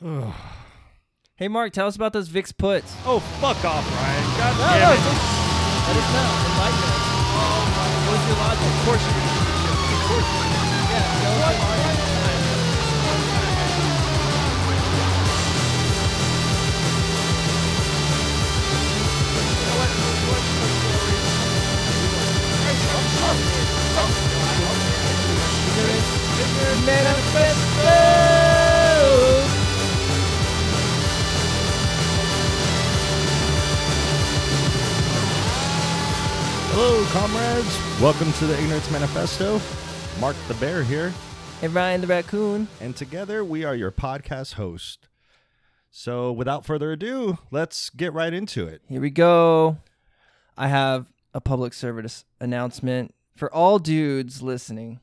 Hey, Mark, tell us about those VIX puts. Oh, fuck off, Ryan. God No, damn no, it. just let us know. Enlighten us. What's your logic? Of course you're gonna do shit. Of course you're gonna do Yeah, tell us your logic. Manifesto. Hello, comrades. Welcome to the Ignorance Manifesto. Mark the Bear here, And Ryan the raccoon. and together we are your podcast host. So, without further ado, let's get right into it. Here we go. I have a public service announcement for all dudes listening.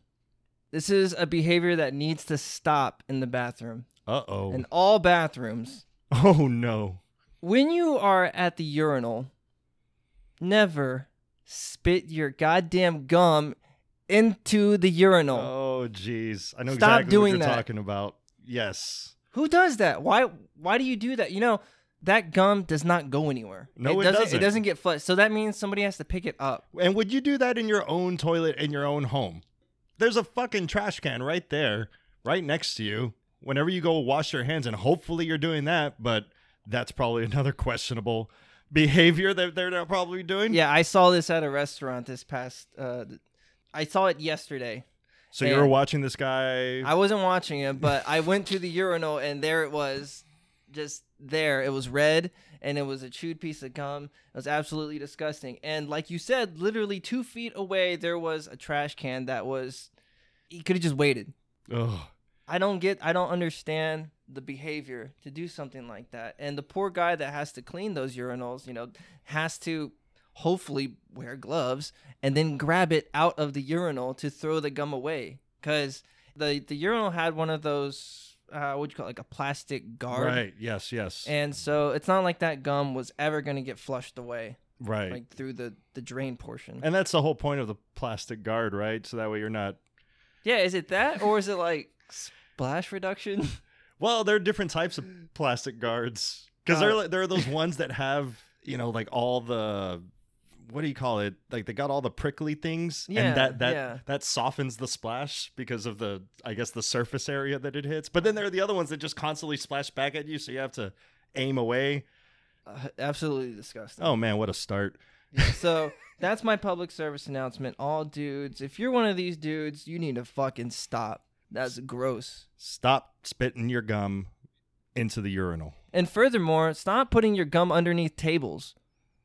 This is a behavior that needs to stop in the bathroom. Uh oh. In all bathrooms. Oh no. When you are at the urinal, never spit your goddamn gum into the urinal. Oh jeez. I know Stop exactly doing what you're that. talking about. Yes. Who does that? Why why do you do that? You know, that gum does not go anywhere. No, it doesn't. doesn't. It doesn't get flushed. So that means somebody has to pick it up. And would you do that in your own toilet in your own home? There's a fucking trash can right there, right next to you. Whenever you go wash your hands, and hopefully you're doing that, but that's probably another questionable behavior that they're not probably doing. Yeah, I saw this at a restaurant this past. Uh, I saw it yesterday. So you were watching this guy. I wasn't watching it, but I went to the urinal and there it was, just there. It was red and it was a chewed piece of gum. It was absolutely disgusting. And like you said, literally two feet away, there was a trash can that was. He could have just waited. Ugh. I don't get. I don't understand the behavior to do something like that. And the poor guy that has to clean those urinals, you know, has to hopefully wear gloves and then grab it out of the urinal to throw the gum away because the the urinal had one of those uh, what do you call it, like a plastic guard. Right. Yes. Yes. And so it's not like that gum was ever going to get flushed away, right. like through the the drain portion. and that's the whole point of the plastic guard, right? So that way you're not. yeah, is it that or is it like splash reduction? Well, there are different types of plastic guards because Uh, there are there are those ones that have you know like all the what do you call it? Like they got all the prickly things, Yeah, and that that yeah. that softens the splash because of the I guess the surface area that it hits. But then there are the other ones that just constantly splash back at you, so you have to aim away. Uh, absolutely disgusting. Oh man, what a start! so that's my public service announcement. All dudes, if you're one of these dudes, you need to fucking stop. That's gross. Stop spitting your gum into the urinal. And furthermore, stop putting your gum underneath tables.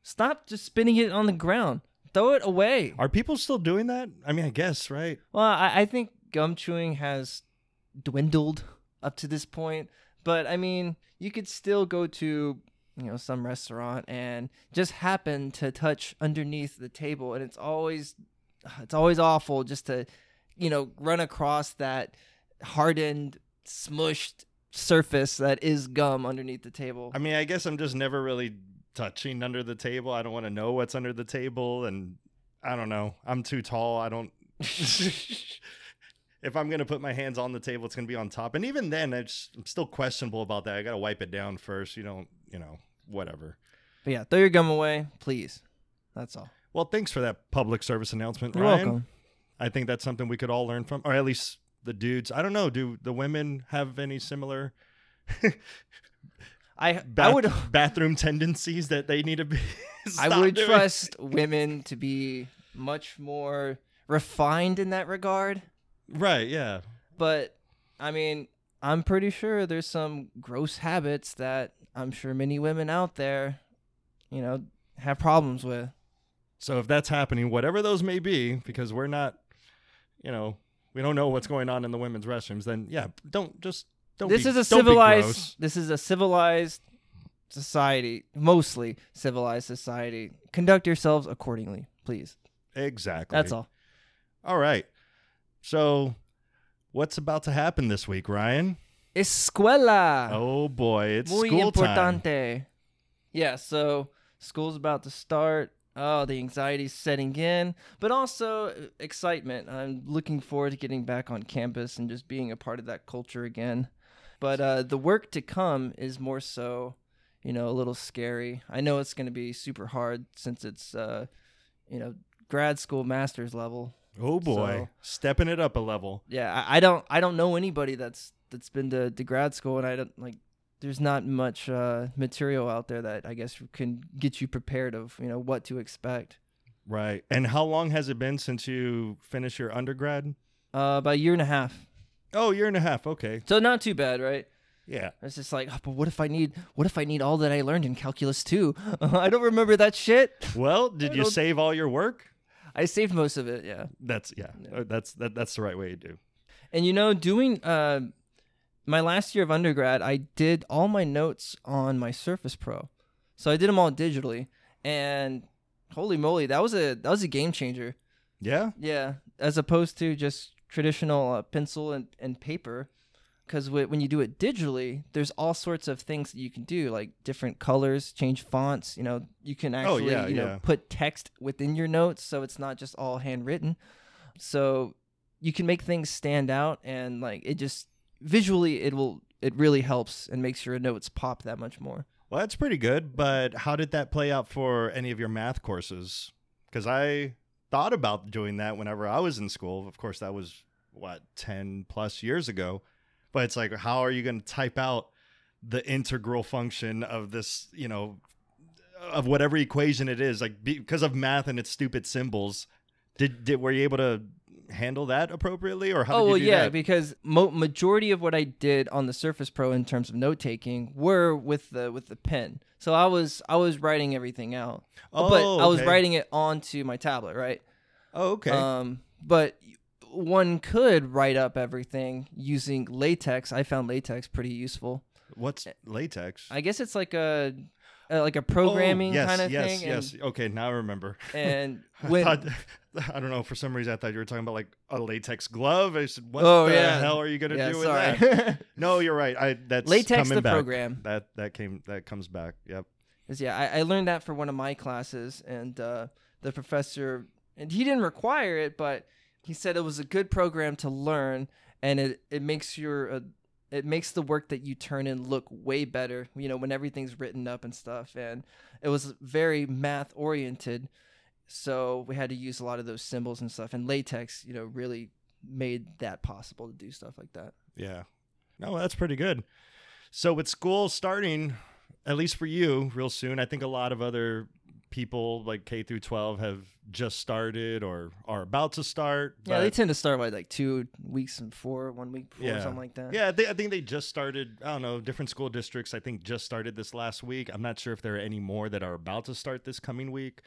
Stop just spitting it on the ground. Throw it away. Are people still doing that? I mean, I guess right. Well, I, I think gum chewing has dwindled up to this point. But I mean, you could still go to, you know, some restaurant and just happen to touch underneath the table and it's always it's always awful just to, you know, run across that hardened, smushed surface that is gum underneath the table. I mean, I guess I'm just never really touching under the table. I don't want to know what's under the table, and I don't know. I'm too tall. I don't. if I'm gonna put my hands on the table, it's gonna be on top, and even then, it's, I'm still questionable about that. I gotta wipe it down first. You don't, you know, whatever. But yeah, throw your gum away, please. That's all. Well, thanks for that public service announcement, You're Ryan. welcome. I think that's something we could all learn from, or at least the dudes. I don't know. Do the women have any similar I I would bathroom tendencies that they need to be? I would doing? trust women to be much more refined in that regard. Right. Yeah. But I mean, I'm pretty sure there's some gross habits that I'm sure many women out there, you know, have problems with. So if that's happening, whatever those may be, because we're not, you know, we don't know what's going on in the women's restrooms, then yeah, don't just don't. this be, is a civilized this is a civilized society, mostly civilized society. Conduct yourselves accordingly, please. Exactly. That's all. All right. So, what's about to happen this week, Ryan? Escuela. Oh boy, it's Muy school time. importante. Yeah, so school's about to start. Oh, the anxiety's setting in, but also uh, excitement. I'm looking forward to getting back on campus and just being a part of that culture again. But uh, the work to come is more so, you know, a little scary. I know it's going to be super hard since it's, uh, you know, grad school master's level. Oh boy, So- stepping it up a level. Yeah, I, I don't I don't know anybody that's that's been to, to grad school, and I don't like. There's not much uh, material out there that I guess can get you prepared of you know what to expect. Right. And how long has it been since you finished your undergrad? Uh, about a year and a half, Oh, year and a half. Okay. so not too bad, right? Yeah. It's just like, oh, but what if I need what if I need all that I learned in calculus too? I don't remember that shit. Well, did you save all your work? I saved most of it, yeah. That's yeah. Yeah. Uh, That's that, that's the right way to do. And you know, doing uh, my last year of undergrad, I did all my notes on my Surface Pro, so I did them all digitally. And holy moly, that was a that was a game changer. Yeah. Yeah, as opposed to just traditional uh, pencil and, and paper. Because when you do it digitally, there's all sorts of things that you can do, like different colors, change fonts. You know, you can actually yeah, you know yeah. put text within your notes, so it's not just all handwritten. So you can make things stand out, and like it just visually, it will it really helps and makes your notes pop that much more. Well, that's pretty good. But how did that play out for any of your math courses? Because I thought about doing that whenever I was in school. Of course, that was what ten plus years ago. But it's like, how are you going to type out the integral function of this? You know, of whatever equation it is, like because of math and its stupid symbols. Did did were you able to handle that appropriately, or how oh did you well, yeah, that? because mo- majority of what I did on the Surface Pro in terms of note taking were with the with the pen. So I was I was writing everything out, oh, but I was writing it onto my tablet, right? Oh, okay. Um, but one could write up everything using LaTeX. I found LaTeX pretty useful. What's LaTeX? I guess it's like a, uh like a programming oh, yes, kind of yes, thing. Yes, Okay, now I remember. And, I when thought, I don't know. For some reason, I thought you were talking about like a latex glove. I said, "What Oh, the yeah. hell are you gonna yeah, do with sorry. that?" No, you're right. I that's latex coming the back. program. That that came that comes back. Yep. yeah, I, I learned that for one of my classes, and uh, the professor, and he didn't require it, but he said it was a good program to learn, and it it makes your uh, it makes the work that you turn in look way better. You know, when everything's written up and stuff, and it was very math oriented, so we had to use a lot of those symbols and stuff, and LaTeX, you know, really made that possible to do stuff like that. Yeah. No, that's pretty good. So with school starting, at least for you, real soon, I think a lot of other people like K through 12 have just started or are about to start. Yeah, they tend to start by like two weeks and four, one week before, Yeah. something like that. Yeah, they, I think they just started. I don't know. Different school districts, I think, just started this last week. I'm not sure if there are any more that are about to start this coming week.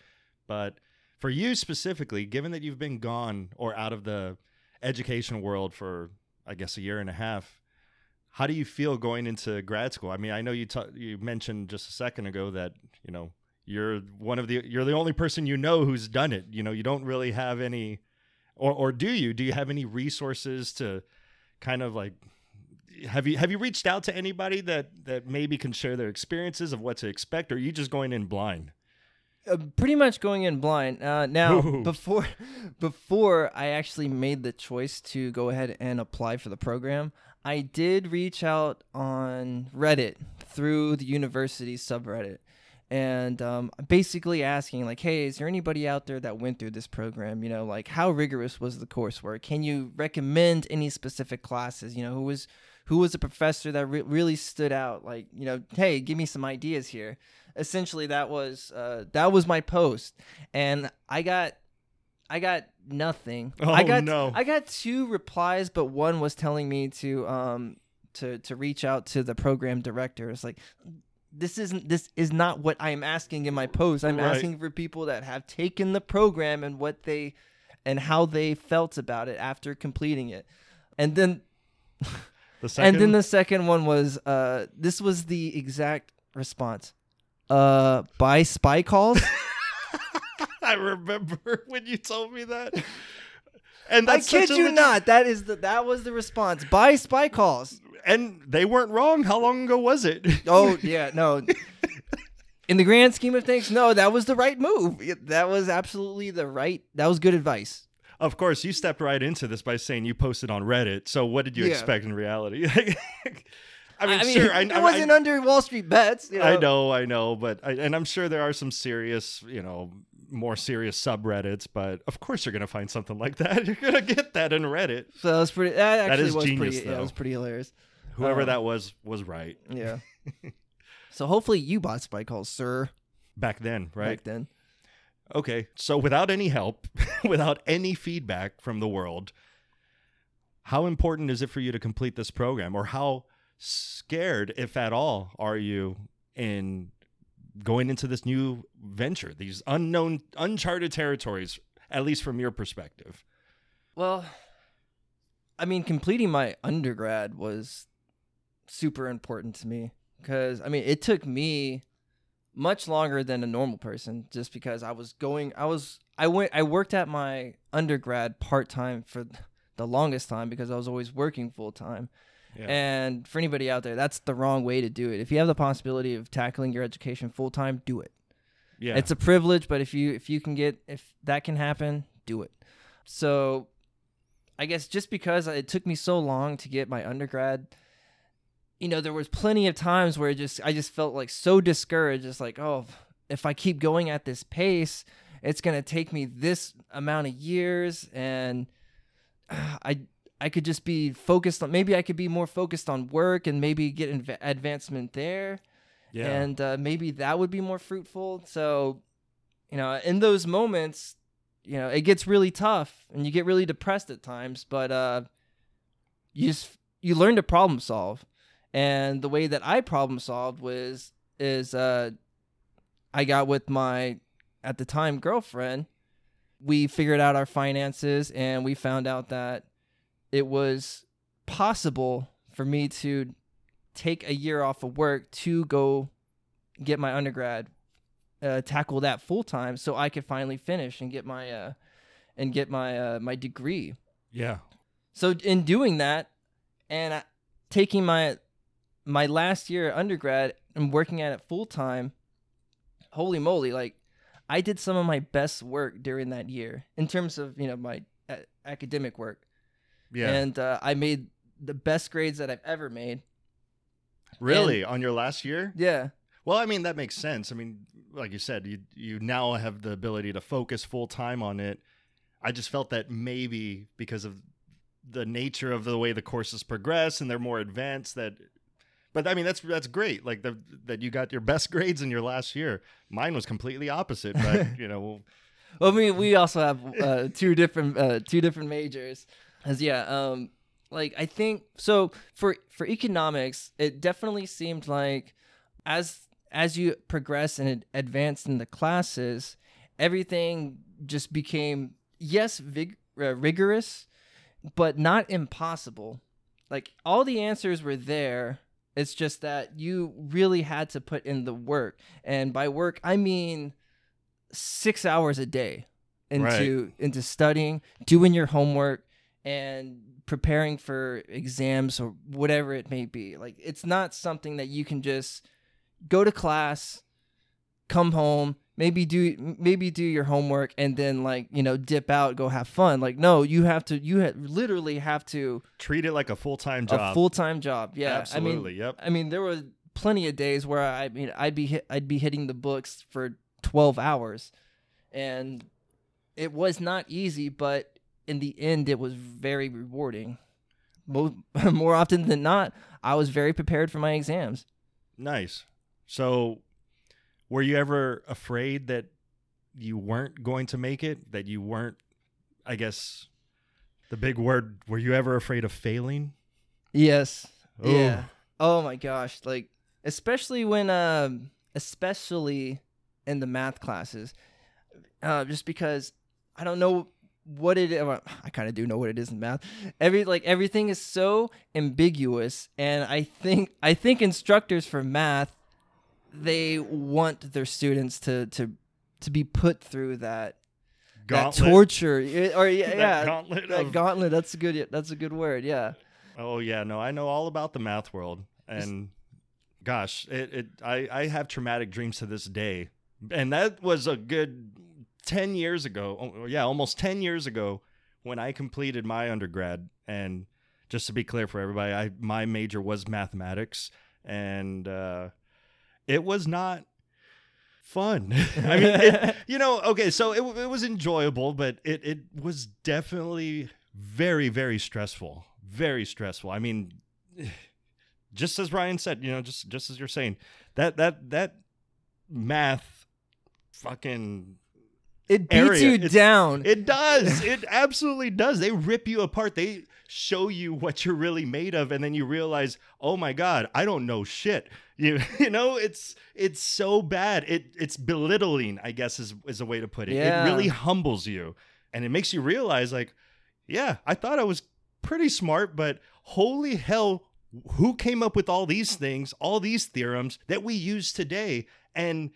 But for you specifically, given that you've been gone or out of the education world for, I guess, a year and a half, how do you feel going into grad school? I mean, I know you ta- you mentioned just a second ago that you know you're one of the you're the only person you know who's done it. You know, you don't really have any, or or do you? Do you have any resources to kind of like have you have you reached out to anybody that that maybe can share their experiences of what to expect or are you just going in blind uh, pretty much going in blind. Uh, now, Ooh. before before I actually made the choice to go ahead and apply for the program, I did reach out on Reddit through the university subreddit, and um, basically asking like, "Hey, is there anybody out there that went through this program? You know, like how rigorous was the coursework? Can you recommend any specific classes? You know, who was who was a professor that re- really stood out? Like, you know, hey, give me some ideas here." essentially that was uh, that was my post and i got i got nothing Oh, i got no. i got two replies but one was telling me to um to to reach out to the program director it's like this isn't this is not what i'm asking in my post i'm Right. asking for people that have taken the program and what they and how they felt about it after completing it and then the second and then the second one was uh this was the exact response. Uh by SPY calls? i remember when you told me that and I kid such a you legit- not. That is the that was the response. Buy SPY calls. and they weren't wrong how long ago was it Oh yeah, no. In the grand scheme of things, no, that was the right move. That was absolutely the right. That was good advice. of course you stepped right into this by saying you posted on reddit so what did you Yeah. expect in reality I mean, I mean, sure, I, it I- wasn't I, under Wall Street bets. You know? I know, I know, but I, and I'm sure there are some serious, you know, more serious subreddits. But of course, you're gonna find something like that. You're gonna get that in Reddit. So that was pretty. That actually is was genius, pretty. Yeah, it was pretty hilarious. Whoever Um, that was was right Yeah. so hopefully you bought spike calls, sir. back then, right? Back then. Okay, so without any help, without any feedback from the world, how important is it for you to complete this program, or how scared, if at all, are you in going into this new venture, these unknown, uncharted territories, at least from your perspective? Well, I mean, completing my undergrad was super important to me because I mean, it took me much longer than a normal person just because I was going I was I went I worked at my undergrad part-time for the longest time because I was always working full-time. Yeah. And for anybody out there, that's the wrong way to do it. If you have the possibility of tackling your education full-time, do it. yeah, It's a privilege, but if you if you can get if that can happen, do it. So I guess just because it took me so long to get my undergrad, you know, there was plenty of times where it just I just felt like so discouraged. It's like, oh, if I keep going at this pace, it's gonna take me this amount of years, and I I could just be focused on maybe I could be more focused on work and maybe get inv- advancement there yeah, and uh, maybe that would be more fruitful. So, you know, in those moments, you know, it gets really tough and you get really depressed at times. But uh, you just you learn to problem solve, and the way that I problem solved was is uh, I got with my at the time girlfriend. We figured out our finances and we found out that it was possible for me to take a year off of work to go get my undergrad, uh, tackle that full time, so I could finally finish and get my uh, and get my uh, my degree. yeah, So in doing that, and I- taking my my last year undergrad and working at it full time, holy moly! Like I did some of my best work during that year in terms of you know my uh, academic work, yeah. and uh, I made the best grades that I've ever made. really, on your last year? Yeah. Well, I mean that makes sense. I mean, like you said, you you now have the ability to focus full time on it. I just felt that maybe because of the nature of the way the courses progress and they're more advanced that but I mean that's that's great. Like the, that you got your best grades in your last year. Mine was completely opposite, but you know, Well, I mean, we also have uh, two different uh, two different majors. As yeah, um, like I think so for for economics, it definitely seemed like as as you progress and ad- advance in the classes, everything just became yes vig- uh, rigorous, but not impossible. Like all the answers were there. It's just that you really had to put in the work, and by work I mean six hours a day into into studying, doing your homework, and preparing for exams or whatever it may be. Like it's not something that you can just go to class, come home, maybe do maybe do your homework, and then like you know dip out, go have fun. Like no, you have to you ha- literally have to treat it like a full time job. a job. full time job. Yeah, Absolutely. I mean, yep. I mean, there were plenty of days where I mean, I'd be hit, I'd be hitting the books for twelve hours, and it was not easy. But in the end, it was very rewarding. More, more often than not, I was very prepared for my exams. Nice. So, were you ever afraid that you weren't going to make it? That you weren't, I guess, the big word, were you ever afraid of failing? Yes. Ooh. Yeah. Oh my gosh. Like especially when um especially in the math classes. Uh just because I don't know what it well, I kind of do know what it is in math. Every like everything is so ambiguous and I think I think instructors for math they want their students to to to be put through that that torture. Or yeah, That yeah gauntlet that of- gauntlet that's a good that's a good word yeah. Oh yeah, no, I know all about the math world, and gosh, it, it I I have traumatic dreams to this day, and that was a good ten years ago. Oh, yeah, almost ten years ago when I completed my undergrad, and just to be clear for everybody, I my major was mathematics, and uh, it was not fun. I mean, it, you know, okay, so it, it was enjoyable, but it it was definitely very very stressful, very stressful. I mean, just as Ryan said, you know, just just as you're saying, that that that math fucking It beats area. you It's- down. it does. It absolutely does. They rip you apart. They show you what you're really made of, and then you realize, oh my god, I don't know shit. You you know, it's it's so bad. It it's belittling. I guess is is a way to put it. Yeah. It really humbles you, and it makes you realize, like, yeah, I thought I was pretty smart, but holy hell. Who came up with all these things, all these theorems that we use today? And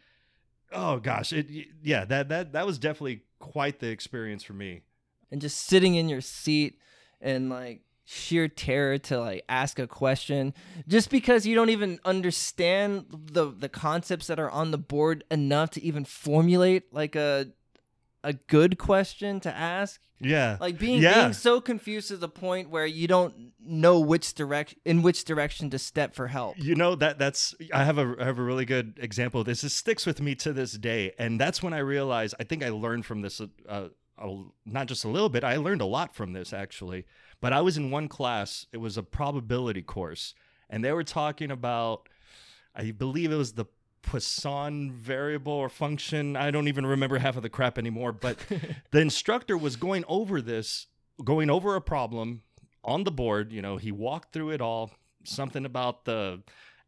oh gosh, it yeah, that that that was definitely quite the experience for me. and just sitting in your seat and like sheer terror to like ask a question just because you don't even understand the the concepts that are on the board enough to even formulate like a a good question to ask Yeah. like being Yeah. being so confused to the point where you don't know which direction in which direction to step for help you know that that's I have a I have a really good example of this. This sticks with me to this day, and that's when I realized I think I learned from this uh, a, not just a little bit. I learned a lot from this actually. But I was in one class. It was a probability course, and they were talking about I believe it was the Poisson variable or function. I don't even remember half of the crap anymore. But the instructor was going over this, going over a problem on the board. You know, he walked through it all. Something about the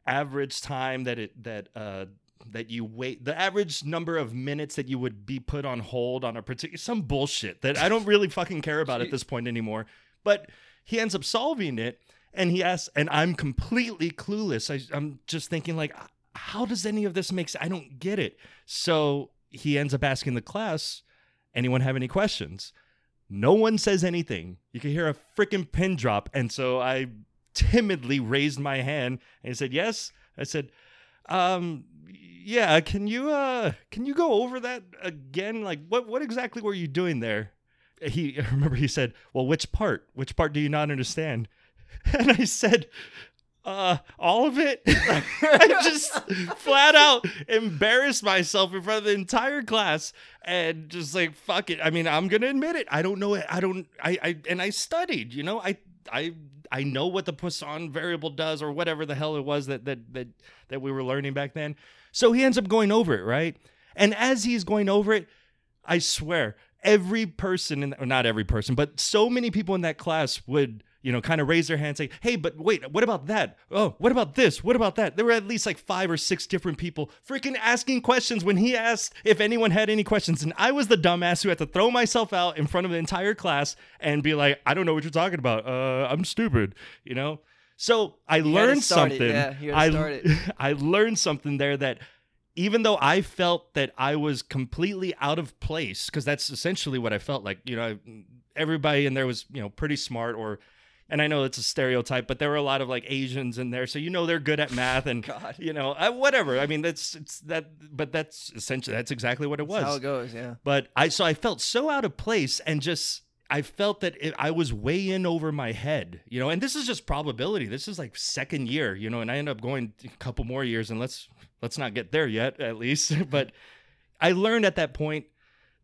average time that it that uh that you wait the average number of minutes that you would be put on hold on a particular some bullshit that I don't really fucking care about at this point anymore. But he ends up solving it and he asks and I'm completely clueless. I, I'm just thinking like how does any of this make sense? I don't get it. So he ends up asking the class, anyone have any questions? No one says anything. You can hear a freaking pin drop. And so I timidly raised my hand and said, Yes. I said, um, yeah, can you uh can you go over that again? Like what what exactly were you doing there? He I remember he said, Well, which part? Which part do you not understand? And I said, uh, all of it. I just flat out embarrassed myself in front of the entire class and just like fuck it. I mean, I'm gonna admit it. I don't know it. I don't. I. I and I studied. You know, I. I. I know what the Poisson variable does, or whatever the hell it was that that that that we were learning back then. So he ends up going over it, right? And as he's going over it, I swear, every person in, or not every person, but so many people in that class would, you know, kind of raise their hand and say, Hey, but wait, what about that? Oh, what about this? What about that? There were at least like five or six different people freaking asking questions when he asked if anyone had any questions. And I was the dumbass who had to throw myself out in front of the entire class and be like, I don't know what you're talking about. Uh, I'm stupid, you know? So I to learned something. yeah, you I, to start it. I learned something there that even though I felt that I was completely out of place, because that's essentially what I felt like. You know, everybody in there was, you know, pretty smart or and I know it's a stereotype, but there were a lot of like Asians in there, so you know they're good at math and God. you know uh, whatever. I mean, that's it's that, but that's essentially that's exactly what it was. That's how it goes yeah But I so I felt so out of place and just I felt that it, I was way in over my head, you know. And this is just probability. This is like second year, you know, and I end up going a couple more years, and let's let's not get there yet, at least. but I learned at that point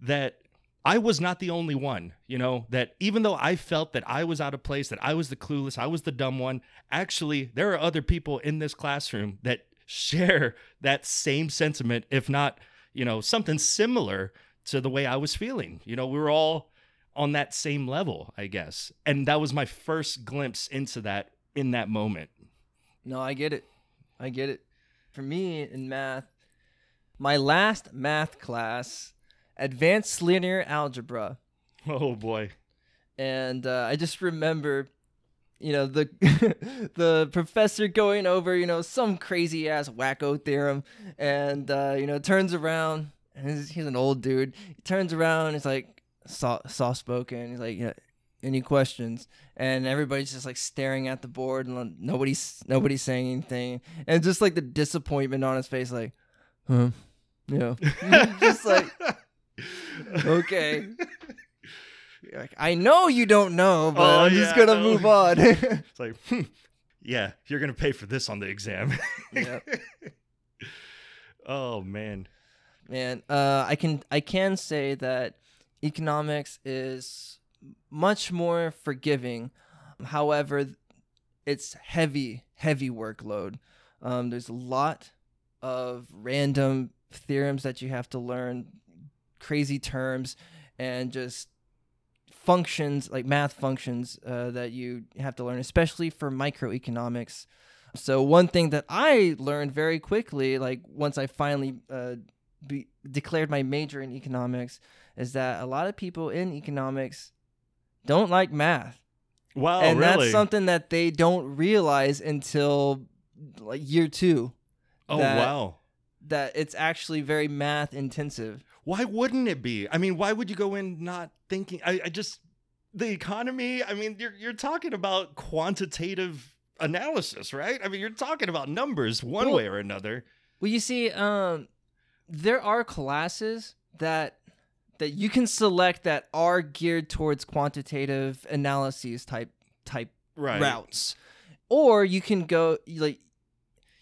that I was not the only one, you know, that even though I felt that I was out of place, that I was the clueless, I was the dumb one, actually, there are other people in this classroom that share that same sentiment, if not, you know, something similar to the way I was feeling. You know, we were all on that same level, I guess. And that was my first glimpse into that in that moment. No, I get it. I get it. For me in math, my last math class, advanced linear algebra, Oh boy. and uh, I just remember, you know, the the professor going over, you know, some crazy ass wacko theorem, and uh, you know, turns around, and he's, he's an old dude. He turns around, he's like soft soft spoken. He's like, yeah. Any questions? And everybody's just like staring at the board, and nobody's nobody's saying anything, and just like the disappointment on his face, like, huh, you know, just like, okay, Like, I know you don't know, but Oh, I'm just gonna move on. It's like, hmm, yeah, you're gonna pay for this on the exam. Yep. oh man. Man, uh, I can I can say that economics is much more forgiving. However, it's heavy, heavy workload. Um, there's a lot of random theorems that you have to learn, crazy terms, and just functions like math functions uh, that you have to learn, especially for microeconomics. So one thing that I learned very quickly, like once I finally uh, be, declared my major in economics, is that a lot of people in economics don't like math, Wow, and really? that's something that they don't realize until like year two. oh that- wow. That it's actually very math intensive. Why wouldn't it be? I mean, why would you go in not thinking? I, I just the economy. I mean, you're you're talking about quantitative analysis, right? I mean, you're talking about numbers one Well- way or another. Well, you see, um, there are classes that that you can select that are geared towards quantitative analyses type type Right. routes, or you can go like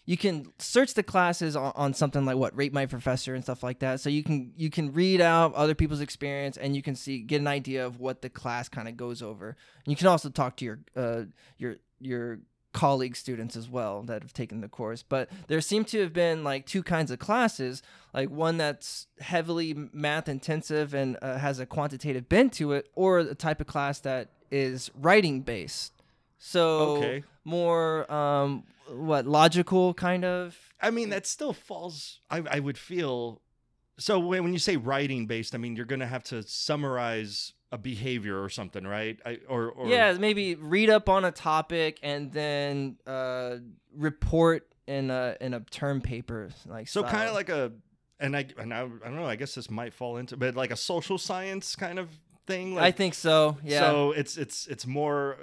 you can search the classes on, on something like what rate my professor and stuff like that. So you can you can read out other people's experience and you can see get an idea of what the class kind of goes over. And you can also talk to your uh, your your colleague students as well that have taken the course. But there seem to have been like two kinds of classes, like one that's heavily math intensive and uh, has a quantitative bent to it, or a type of class that is writing based. So Okay. more um what logical kind of I mean, that still falls. I I would feel. So when when you say writing based, I mean you're gonna have to summarize a behavior or something, right? I, or or yeah maybe read up on a topic and then uh report in a in a term paper like So kind of like a, and I and I, I don't know. I guess this might fall into, but like a social science kind of thing. Like, I think so yeah So it's it's it's more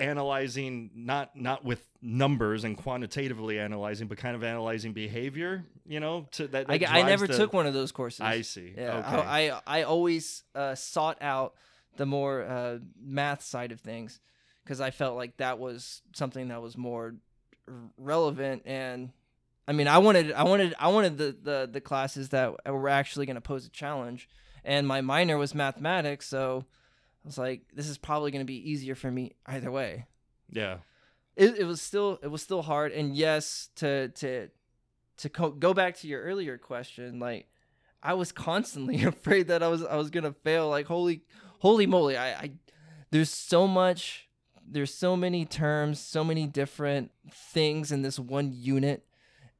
analyzing not not with numbers and quantitatively analyzing, but kind of analyzing behavior. You know, to that. I, that g- I never the- took one of those courses I see. Yeah, Okay. I, I I always uh, sought out the more uh, math side of things because I felt like that was something that was more relevant and I mean I wanted I wanted I wanted the the, the classes that were actually going to pose a challenge and my minor was mathematics so I was like this is probably going to be easier for me either way yeah. it, it was still it was still hard and yes to to to co- go back to your earlier question like i was constantly afraid that i was i was gonna fail like holy holy moly i i there's so much there's so many terms so many different things in this one unit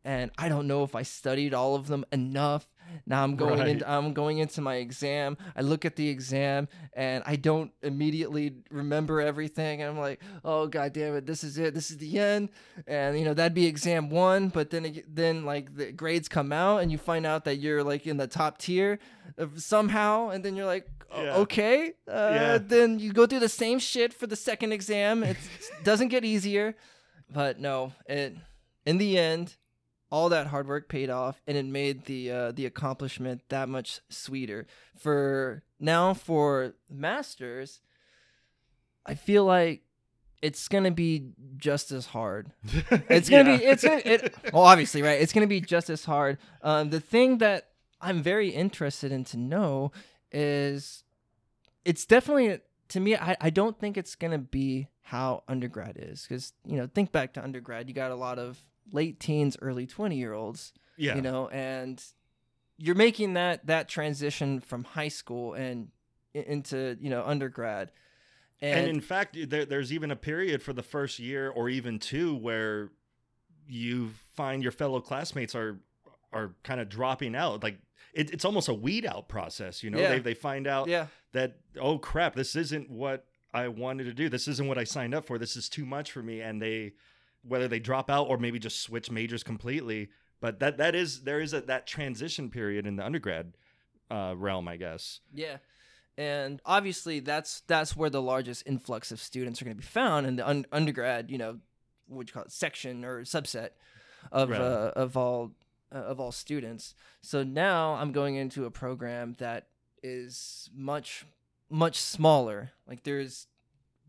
and i don't know if i studied all of them enough now i'm going Right. into i'm going into my exam i look at the exam and i don't immediately remember everything and i'm like oh god damn it this is it this is the end and you know that'd be exam one but then it, then like the grades come out and you find out that you're like in the top tier of somehow and then you're like "O- Yeah. okay uh, Yeah. then you go through the same shit for the second exam it doesn't get easier but no it in the end all that hard work paid off and it made the uh, the accomplishment that much sweeter. For now for masters i feel like it's gonna be just as hard. It's gonna be it's gonna, it well obviously right? It's gonna be just as hard. Um the thing that i'm very interested in to know is it's definitely to me i, I don't think it's gonna be how undergrad is. Because you know think back to undergrad you got a lot of late teens early 20 year olds yeah. you know and you're making that that transition from high school and into you know undergrad and in fact, there, there's even a period for the first year or even two where you find your fellow classmates are are kind of dropping out. Like it, it's almost a weed out process. You know, Yeah. they they find out yeah that oh crap, this isn't what I wanted to do. This isn't what I signed up for. This is too much for me. And they whether they drop out or maybe just switch majors completely. But that that is there is a, that transition period in the undergrad uh, realm, I guess. Yeah. And obviously that's that's where the largest influx of students are going to be found in the un- undergrad, you know, what you call it, section or subset of Right. uh, of all uh, of all students. So now I'm going into a program that is much much smaller. Like there's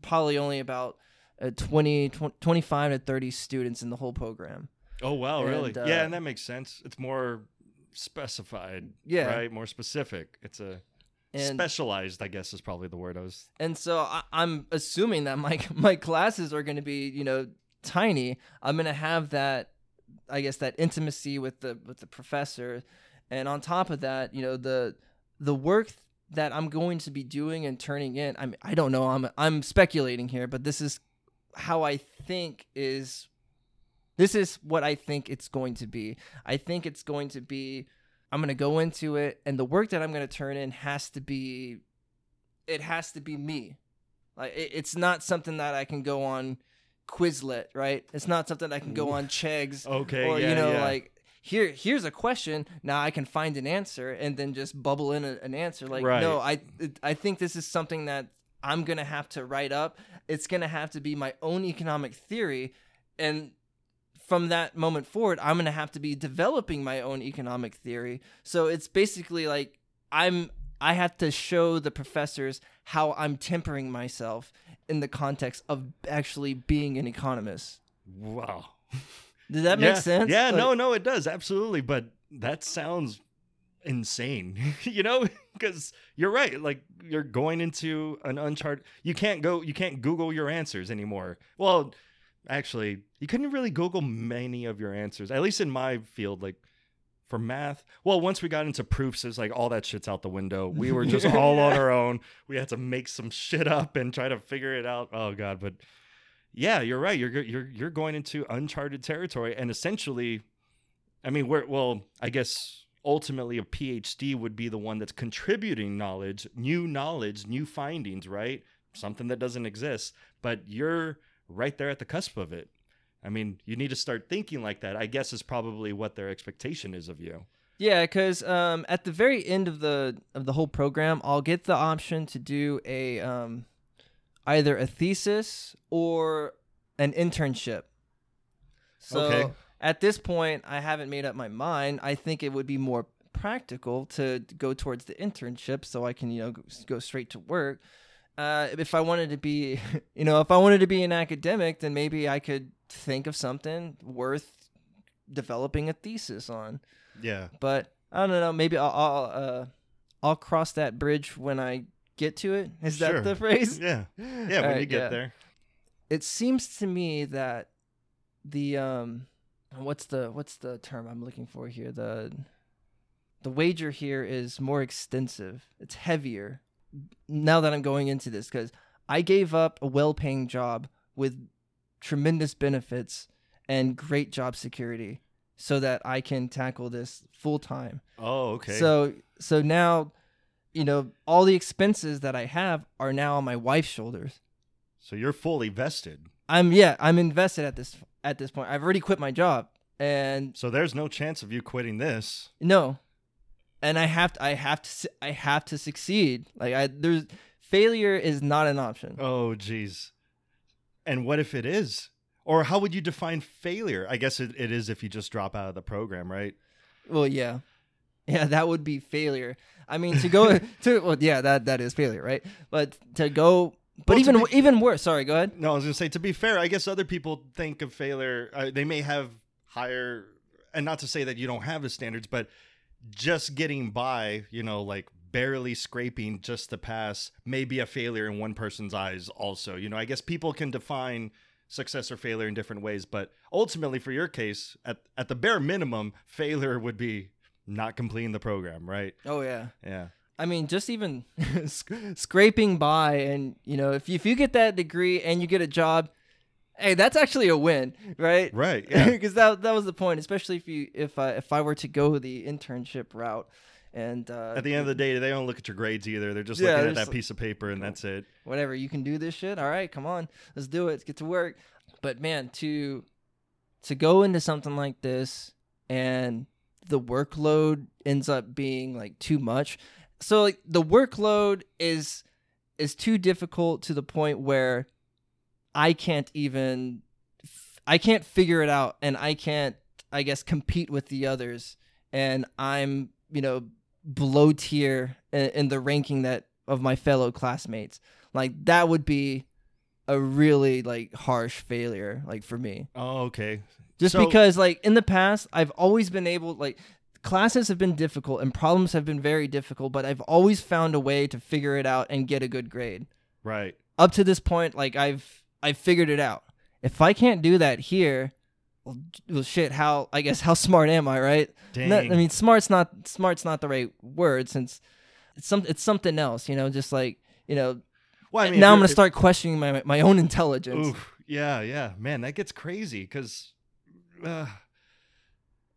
probably only about uh, 20, 20 25 to 30 students in the whole program. Oh wow, really? And, uh, yeah, and that makes sense. It's more specified. Yeah. Right. More specific. It's a And specialized. I guess is probably the word I was. and so I, I'm assuming that my my classes are going to be you know tiny. I'm going to have that I guess that intimacy with the with the professor, and on top of that, you know the the work that I'm going to be doing and turning in. I mean, I don't know. I'm I'm speculating here, but this is how I think is. This is what I think it's going to be. I think it's going to be. I'm going to go into it, and the work that I'm going to turn in has to be. It has to be me. Like it, it's not something that I can go on Quizlet, right? It's not something I can go on Cheggs Okay. or yeah, you know yeah. like here here's a question now i can find an answer and then just bubble in a, an answer like Right. no i i think this is something that i'm gonna have to write up it's gonna have to be my own economic theory and from that moment forward i'm gonna have to be developing my own economic theory so it's basically like i'm i have to show the professors how i'm tempering myself in the context of actually being an economist Wow. did that yeah. make sense Yeah. Like- no. No. It does absolutely. But that sounds insane. you know, because you're right. Like you're going into an uncharted. You can't go. You can't Google your answers anymore. Well, actually, you couldn't really Google many of your answers. At least in my field, like. For math, well, once we got into proofs, it's like all that shit's out the window. We were just all on our own. We had to make some shit up and try to figure it out. Oh god, but yeah, you're right. You're you're you're going into uncharted territory, and essentially, I mean, we're well, I guess ultimately a PhD would be the one that's contributing knowledge, new knowledge, new findings, right? Something that doesn't exist, but you're right there at the cusp of it. I mean, you need to start thinking like that. I guess is probably what their expectation is of you. Yeah, because um, at the very end of the of the whole program, I'll get the option to do a um, either a thesis or an internship. So Okay. At this point, I haven't made up my mind. I think it would be more practical to go towards the internship, so I can you know go, straight to work. Uh, if I wanted to be, you know, if I wanted to be an academic, then maybe I could think of something worth developing a thesis on Yeah. but I don't know. Maybe I'll I'll, uh, I'll cross that bridge when I get to it. Is Sure. that the phrase? Yeah. Yeah. When you get yeah. there. It seems to me that the um, what's the what's the term I'm looking for here? The the wager here is more extensive. It's heavier. Now that I'm going into this, because I gave up a well-paying job with tremendous benefits and great job security so that I can tackle this full time. Oh, okay. So so now, you know, all the expenses that I have are now on my wife's shoulders. so you're fully vested. I'm yeah, I'm invested at this at this point. I've already quit my job and So there's no chance of you quitting this. no. And I have to I have to I have to succeed. Like I there's failure is not an option. Oh, jeez. And what if it is? Or how would you define failure? I guess it, it is if you just drop out of the program, right? Well, yeah. Yeah, that would be failure. I mean, to go to well, yeah, that that is failure, right? But to go but Well, even be- even worse. Sorry, go ahead. No, I was going to say, to be fair, I guess other people think of failure, uh, they may have higher, and not to say that you don't have the standards, but just getting by, you know, like barely scraping just to pass may be a failure in one person's eyes, also. You know, I guess people can define success or failure in different ways, but ultimately, for your case, at, at the bare minimum, failure would be not completing the program, right? Oh yeah. Yeah. I mean, just even scraping by, and you know, if you, if you get that degree and you get a job, hey, that's actually a win, right? Right. Yeah. Because that that was the point, especially if you if I if I were to go the internship route, and uh, At the end of the day, they don't look at your grades either. They're just Yeah, looking they're at that just- piece of paper and that's it. whatever you can do this shit. All right, come on, let's do it. Let's get to work. But man, to to go into something like this and the workload ends up being like too much. So like the workload is is too difficult to the point where I can't even I can't figure it out and I can't I guess compete with the others and I'm, you know, below tier in, in the ranking that of my fellow classmates. Like that would be a really like harsh failure like for me. Oh, okay. Just So- because like in the past I've always been able like classes have been difficult and problems have been very difficult, but I've always found a way to figure it out and get a good grade. Right. Up to this point like I've I've figured it out. If I can't do that here, well, well shit, how I guess how smart am I, right? Dang. I mean, smart's not smart's not the right word since it's some it's something else. You know, just like you know. well, I mean, now I'm gonna start questioning my my own intelligence. Oof. Yeah, yeah, man, that gets crazy because, uh,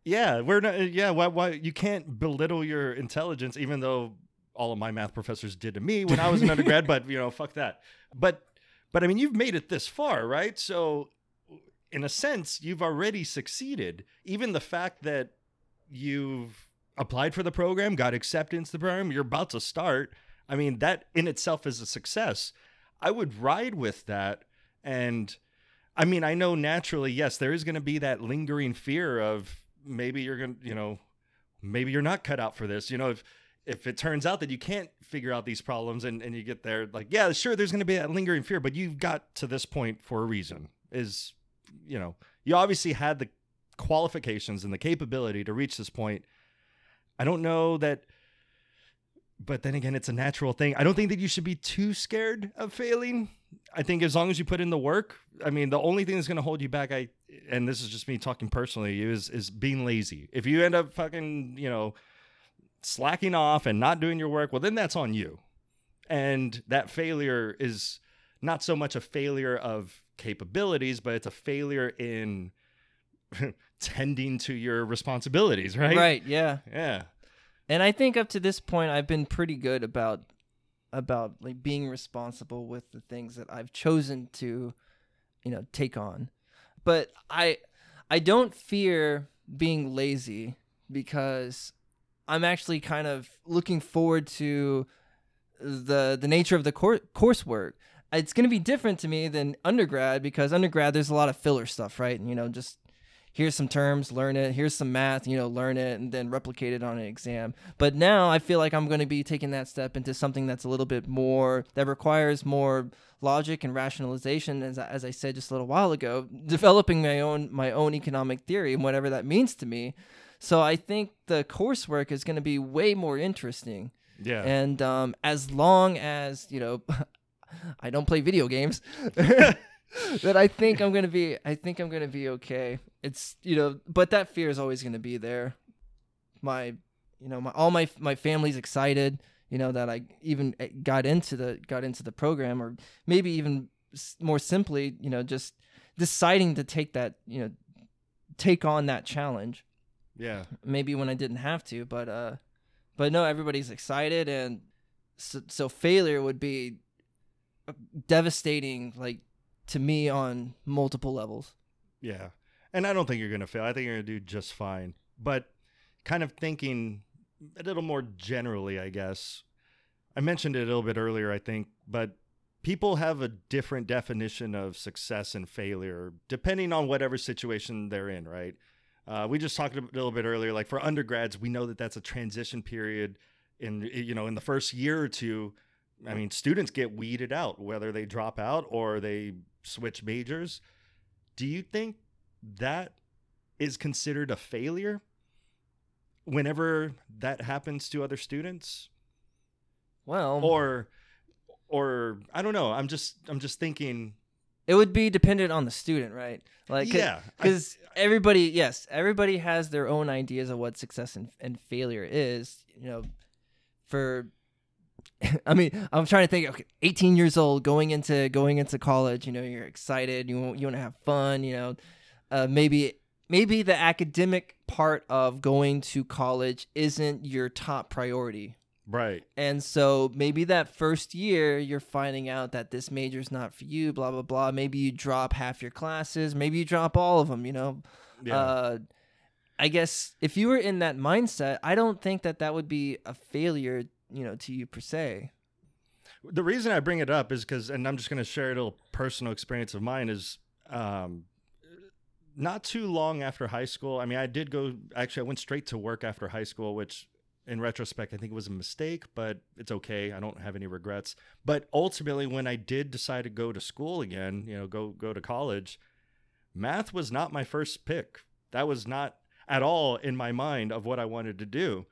yeah, we're not. Yeah, why, why you can't belittle your intelligence, even though all of my math professors did to me when I was an undergrad. But you know, fuck that. But, but I mean, you've made it this far, right? So, in a sense, you've already succeeded. Even the fact that you've applied for the program, got acceptance to the program, you're about to start. I mean, that in itself is a success. I would ride with that. And I mean, I know naturally, yes, there is going to be that lingering fear of maybe you're going to, you know, maybe you're not cut out for this. You know, if, if it turns out that you can't figure out these problems and, and you get there, like, yeah, sure, there's going to be that lingering fear, but you've got to this point for a reason. Is, you know, you obviously had the qualifications and the capability to reach this point. I don't know that but then again it's a natural thing i don't think that you should be too scared of failing i think as long as you put in the work i mean the only thing that's going to hold you back i and this is just me talking personally is is being lazy if you end up fucking you know slacking off and not doing your work well then that's on you and that failure is not so much a failure of capabilities but it's a failure in tending to your responsibilities right Right. Yeah. yeah And I think up to this point, I've been pretty good about about like being responsible with the things that I've chosen to, you know, take on. But I I don't fear being lazy because I'm actually kind of looking forward to the the nature of the cour- coursework. It's going to be different to me than undergrad because undergrad there's a lot of filler stuff, right? And you know, just here's some terms, learn it. Here's some math, you know, learn it and then replicate it on an exam. But now I feel like I'm going to be taking that step into something that's a little bit more that requires more logic and rationalization as I- as I said just a little while ago, developing my own my own economic theory and whatever that means to me. So I think the coursework is going to be way more interesting. yeah And um, as long as you know, I don't play video games, that I think I'm gonna be. I think I'm gonna be okay. It's you know, but that fear is always gonna be there. My, you know, my all my my family's excited. You know that I even eh, got into the got into the program, or maybe even more simply, you know, just deciding to take that, you know, take on that challenge yeah maybe when I didn't have to, but uh, but no, everybody's excited, and so, so failure would be devastating, like to me on multiple levels. Yeah. And I don't think you're going to fail. I think you're going to do just fine. But kind of thinking a little more generally, I guess. I mentioned it a little bit earlier, I think, but people have a different definition of success and failure depending on whatever situation they're in, right? Uh, we just talked a little bit earlier, like for undergrads, we know that that's a transition period. In you know, in the first year or two, I mean, students get weeded out, whether they drop out or they switch majors. Do you think that is considered a failure whenever that happens to other students? Well, Or or I don't know. I'm just I'm just thinking it would be dependent on the student, right? Like, yeah. Because everybody, yes, everybody has their own ideas of what success and, and failure is. You know, for I mean, I'm trying to think. Okay, 18 years old, going into going into college. You know, you're excited. You want you want to have fun. You know, uh, maybe maybe the academic part of going to college isn't your top priority. right. And so maybe that first year you're finding out that this major is not for you, blah blah blah. Maybe you drop half your classes, maybe you drop all of them, you know. Yeah. Uh I guess if you were in that mindset, I don't think that that would be a failure, you know, to you per se. the reason I bring it up is because, and I'm just going to share a little personal experience of mine is, um, not too long after high school. I mean, I did go. Actually, I went straight to work after high school, which in retrospect, I think it was a mistake, but it's okay. I don't have any regrets. But ultimately, when I did decide to go to school again, you know, go go to college, math was not my first pick. That was not at all in my mind of what I wanted to do.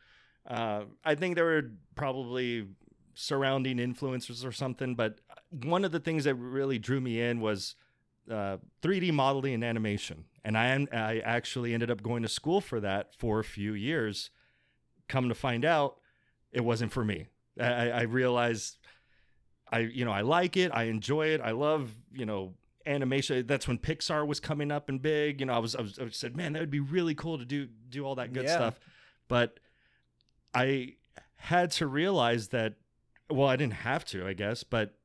Uh, I think there were probably surrounding influences or something, but one of the things that really drew me in was uh, 3D modeling and animation, and I I actually ended up going to school for that for a few years. Come to find out, it wasn't for me. I, I realized I you know I like it, I enjoy it, I love you know animation. That's when Pixar was coming up and big. You know, I was I, was, I said, man, that would be really cool to do do all that good Yeah. stuff, but I had to realize that. Well, I didn't have to, I guess, but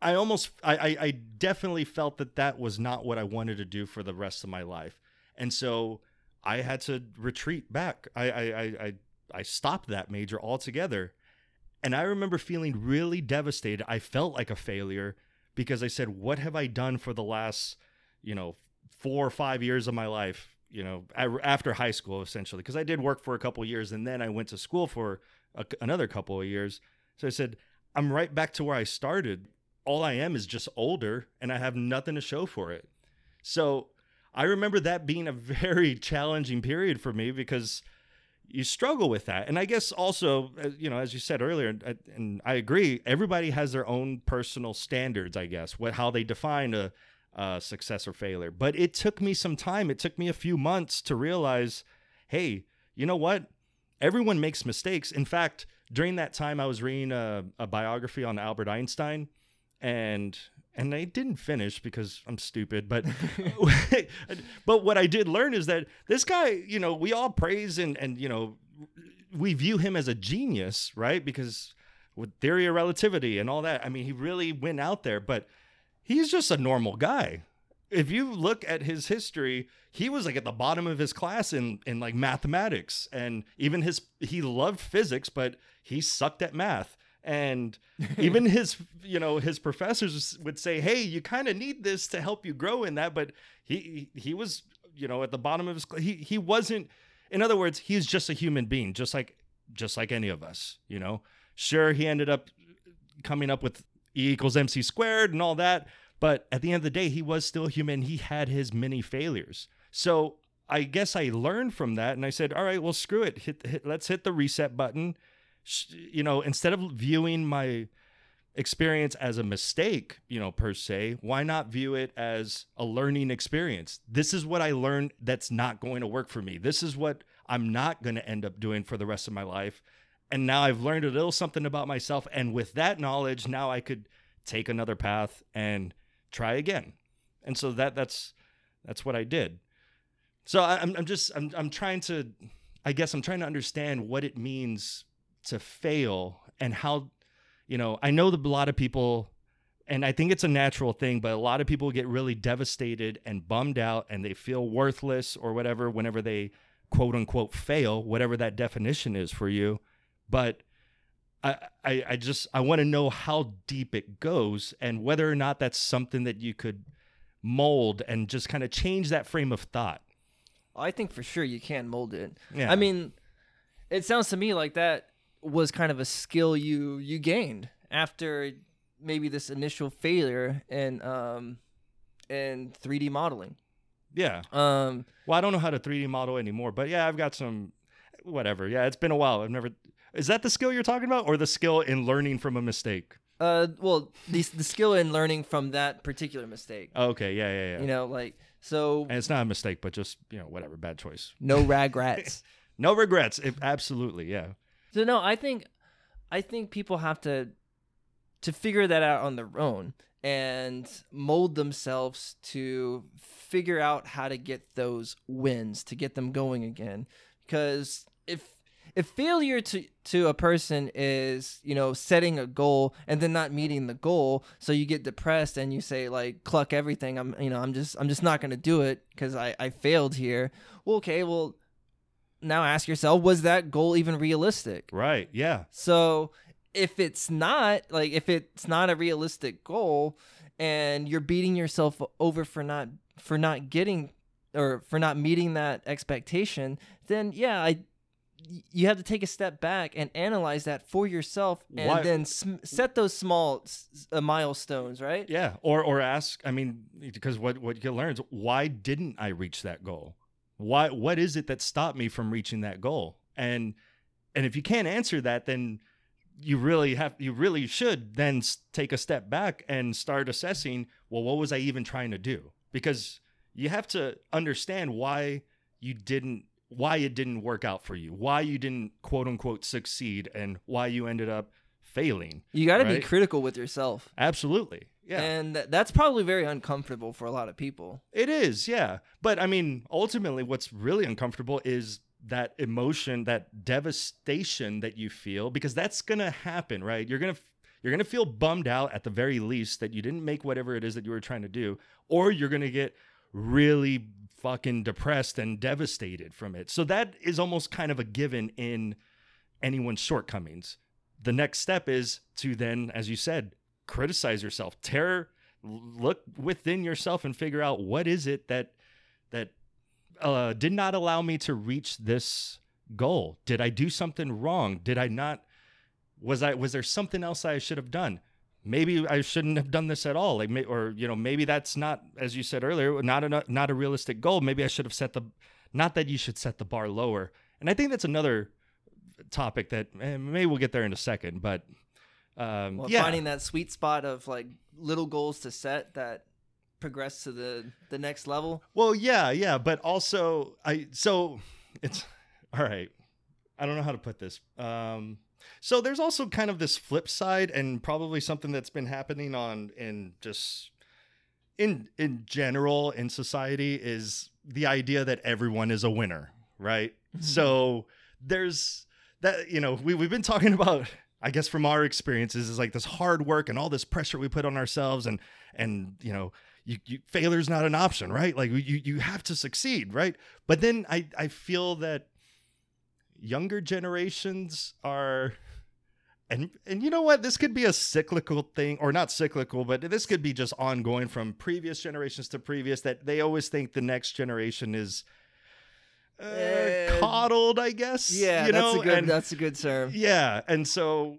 I almost, I, I, I definitely felt that that was not what I wanted to do for the rest of my life, and so I had to retreat back. I, I, I, I, I stopped that major altogether, and I remember feeling really devastated. I felt like a failure because I said, "What have I done for the last, you know, four or five years of my life?" You know, after high school, essentially, because I did work for a couple years, and then I went to school for a, another couple of years. So I said, "I'm right back to where I started. All I am is just older, and I have nothing to show for it." So I remember that being a very challenging period for me because you struggle with that. And I guess also, uh, you know, as you said earlier, and I agree, everybody has their own personal standards, I guess, what how they define a, a success or failure. But it took me some time. It took me a few months to realize, hey, you know what? Everyone makes mistakes. In fact, during that time, I was reading a, a biography on Albert Einstein, and and I didn't finish because I'm stupid. But but what I did learn is that this guy, you know, we all praise and and you know, we view him as a genius, right? Because with theory of relativity and all that, I mean, he really went out there, but he's just a normal guy. If you look at his history, he was like at the bottom of his class in in like mathematics and even his he loved physics, but he sucked at math. And even his you know his professors would say, "Hey, you kind of need this to help you grow in that," but he he was you know at the bottom of his he he wasn't in other words, he's just a human being, just like just like any of us, you know. Sure, he ended up coming up with E equals MC squared and all that, but at the end of the day, he was still human. He had his many failures. So I guess I learned from that, and I said, "All right, well, screw it. Hit, hit let's hit the reset button." You know, instead of viewing my experience as a mistake, you know, per se, why not view it as a learning experience? This is what I learned that's not going to work for me. This is what I'm not going to end up doing for the rest of my life. And now I've learned a little something about myself. And with that knowledge, now I could take another path and try again. And so that that's that's what I did. So I, I'm I'm just I'm I'm trying to I guess I'm trying to understand what it means to fail and how you know I know that a lot of people and I think it's a natural thing, but a lot of people get really devastated and bummed out and they feel worthless or whatever whenever they quote unquote fail, whatever that definition is for you. But I, I, I just I want to know how deep it goes and whether or not that's something that you could mold and just kind of change that frame of thought. I think for sure you can mold it. Yeah. I mean, it sounds to me like that was kind of a skill you you gained after maybe this initial failure in um in 3D modeling. Yeah. Um Well, I don't know how to 3D model anymore, but yeah, I've got some whatever. Yeah, it's been a while. I've never Is that the skill you're talking about or the skill in learning from a mistake? uh well the the skill in learning from that particular mistake. Okay, yeah, yeah, yeah. You know, like so and it's not a mistake, but just, you know, whatever, bad choice. no regrets. No regrets. It, absolutely, yeah. So no, I think I think people have to to figure that out on their own and mold themselves to figure out how to get those wins, to get them going again. Because if if failure to to a person is, you know, setting a goal and then not meeting the goal, so you get depressed and you say like cluck everything, I'm you know, I'm just I'm just not going to do it cuz I I failed here. Well, okay, well now ask yourself was that goal even realistic? Right. Yeah. So if it's not like if it's not a realistic goal and you're beating yourself over for not for not getting or for not meeting that expectation, then yeah, I you have to take a step back and analyze that for yourself, and Why- then sm- set those small s- uh, milestones, right? Yeah, or or ask. I mean, because what what you learn is why didn't I reach that goal? Why what is it that stopped me from reaching that goal? And and if you can't answer that, then you really have you really should then s- take a step back and start assessing. Well, what was I even trying to do? Because you have to understand why you didn't why it didn't work out for you, why you didn't quote unquote succeed, and why you ended up failing. You got to be critical with yourself. Absolutely, yeah. And that's probably very uncomfortable for a lot of people. It is, yeah. But I mean, ultimately, what's really uncomfortable is that emotion, that devastation that you feel, because that's gonna happen, right? You're gonna you're gonna feel bummed out at the very least that you didn't make whatever it is that you were trying to do, or you're gonna get really fucking depressed and devastated from it. So that is almost kind of a given in anyone's shortcomings. The next step is to then, as you said, criticize yourself, tear, look within yourself, and figure out what is it that that uh, did not allow me to reach this goal. Did I do something wrong? Did I not? Was I was there something else I should have done? Maybe I shouldn't have done this at all. Like, may, or you know, maybe that's not, as you said earlier, not a not a realistic goal. Maybe I should have set the, not that you should set the bar lower. And I think that's another topic that eh, maybe we'll get there in a second. But um, Well, yeah, finding that sweet spot of like little goals to set that progress to the the next level. Well, yeah, yeah, but also I so it's all right. I don't know how to put this. Um so there's also kind of this flip side and probably something that's been happening on in just in in general in society is the idea that everyone is a winner, right? Mm-hmm. so there's that you know, we we've been talking about I guess from our experiences is like this hard work and all this pressure we put on ourselves and and you know you, you failure is not an option, right? Like you you have to succeed, right? But then I I feel that younger generations are and and you know what this could be a cyclical thing or not cyclical but this could be just ongoing from previous generations to previous that they always think the next generation is uh, coddled i guess Yeah, you that's a good and- that's a good term. yeah, and so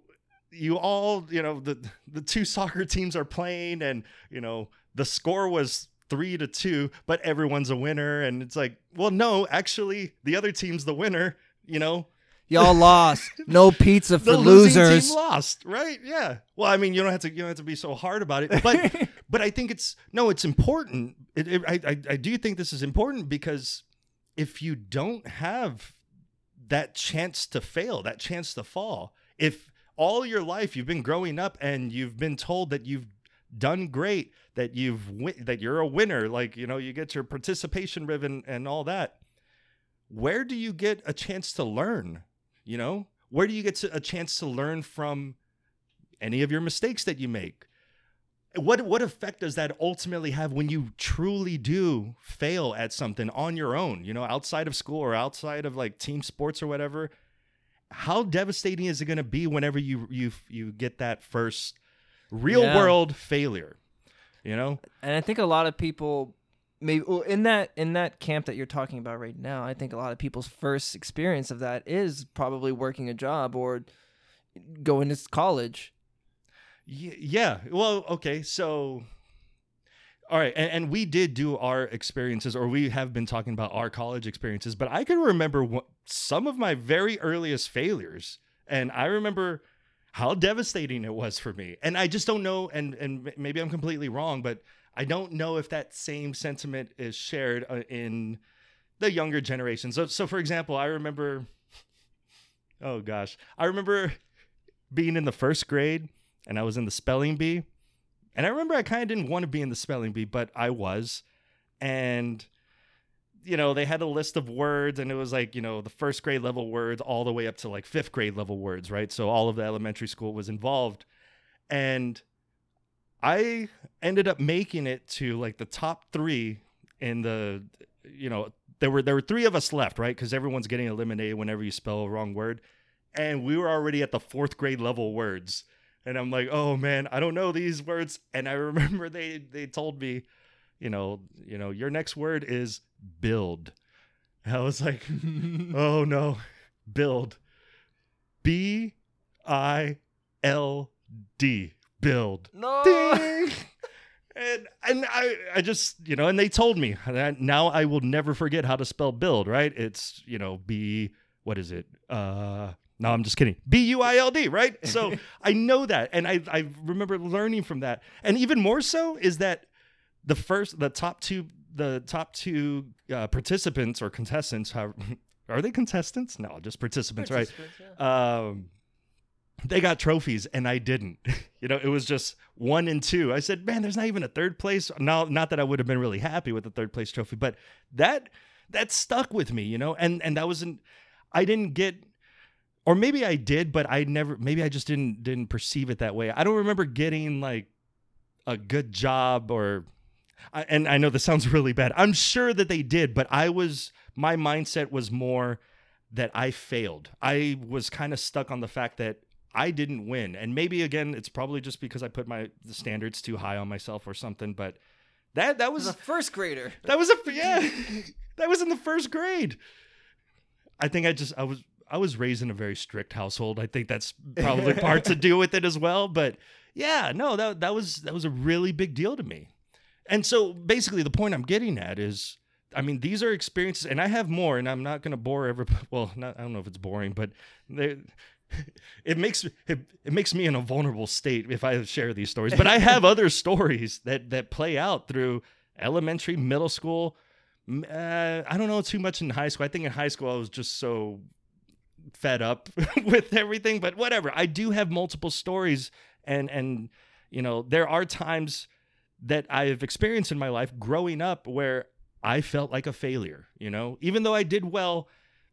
you all, you know, the the two soccer teams are playing, and you know the score was three to two, but everyone's a winner, and it's like, well, no, actually, the other team's the winner. You know, Y'all lost. No pizza for the losers. team lost, right? Yeah. Well, I mean, you don't have to you don't have to be so hard about it, but but I think it's no, it's important. It, it, I, I I do think this is important because if you don't have that chance to fail, that chance to fall, if all your life you've been growing up and you've been told that you've done great, that you've win- that you're a winner, like you know, you get your participation ribbon and all that. Where do you get a chance to learn? You know, where do you get a chance to learn from any of your mistakes that you make? What what effect does that ultimately have when you truly do fail at something on your own, you know, outside of school or outside of like team sports or whatever? How devastating is it going to be whenever you you you get that first real Yeah. world failure? You know? And I think a lot of people maybe well, in that in that camp that you're talking about right now, I think a lot of people's first experience of that is probably working a job or going to college. Yeah. Well, okay. So, all right. And, and we did do our experiences, or we have been talking about our college experiences, but I can remember what, some of my very earliest failures. And I remember how devastating it was for me. And I just don't know. And, and maybe I'm completely wrong, but I don't know if that same sentiment is shared uh, in the younger generation. So, so for example, I remember, oh gosh, I remember being in the first grade and I was in the spelling bee. And I remember I kind of didn't want to be in the spelling bee, but I was. And, you know, they had a list of words, and it was like, you know, the first grade level words all the way up to like fifth grade level words, right? So all of the elementary school was involved. And I ended up making it to like the top three in the, you know, there were there were three of us left, right? Because everyone's getting eliminated whenever you spell a wrong word. And we were already at the fourth grade level words and I'm like, oh man, I don't know these words. And I remember they they told me, you know, you know, your next word is build. And I was like, oh no, build. B I L D. Build. No. Ding. and and I, I just you know and they told me that now I will never forget how to spell build right it's you know B what is it uh no I'm just kidding B U I L D right so I know that and I I remember learning from that and even more so is that the first the top two the top two uh, participants or contestants how are they contestants no just participants right yeah. um, they got trophies and I didn't. you know, it was just one and two. I said, man, there's not even a third place. Now, not that I would have been really happy with the third place trophy, but that that stuck with me, you know, and and that wasn't. I didn't get, or maybe I did, but I never. Maybe I just didn't didn't perceive it that way. I don't remember getting like a good job or. I, and I know this sounds really bad. I'm sure that they did, but I was my mindset was more that I failed. I was kind of stuck on the fact that I didn't win. And maybe again, it's probably just because I put my the standards too high on myself or something. But that that was a first grader. that was a yeah, that was in the first grade. I think I just I was I was raised in a very strict household. I think that's probably part to do with it as well. But yeah, no, that that was that was a really big deal to me. And so basically, the point I'm getting at is. I mean, these are experiences, and I have more, and I'm not going to bore everybody. Well, not, I don't know if it's boring, but they, it makes it, it makes me in a vulnerable state if I share these stories. But I have other stories that that play out through elementary, middle school. Uh, I don't know too much in high school. I think in high school I was just so fed up with everything. But whatever. I do have multiple stories, and and you know there are times that I've experienced in my life growing up where I felt like a failure. You know, even though I did well,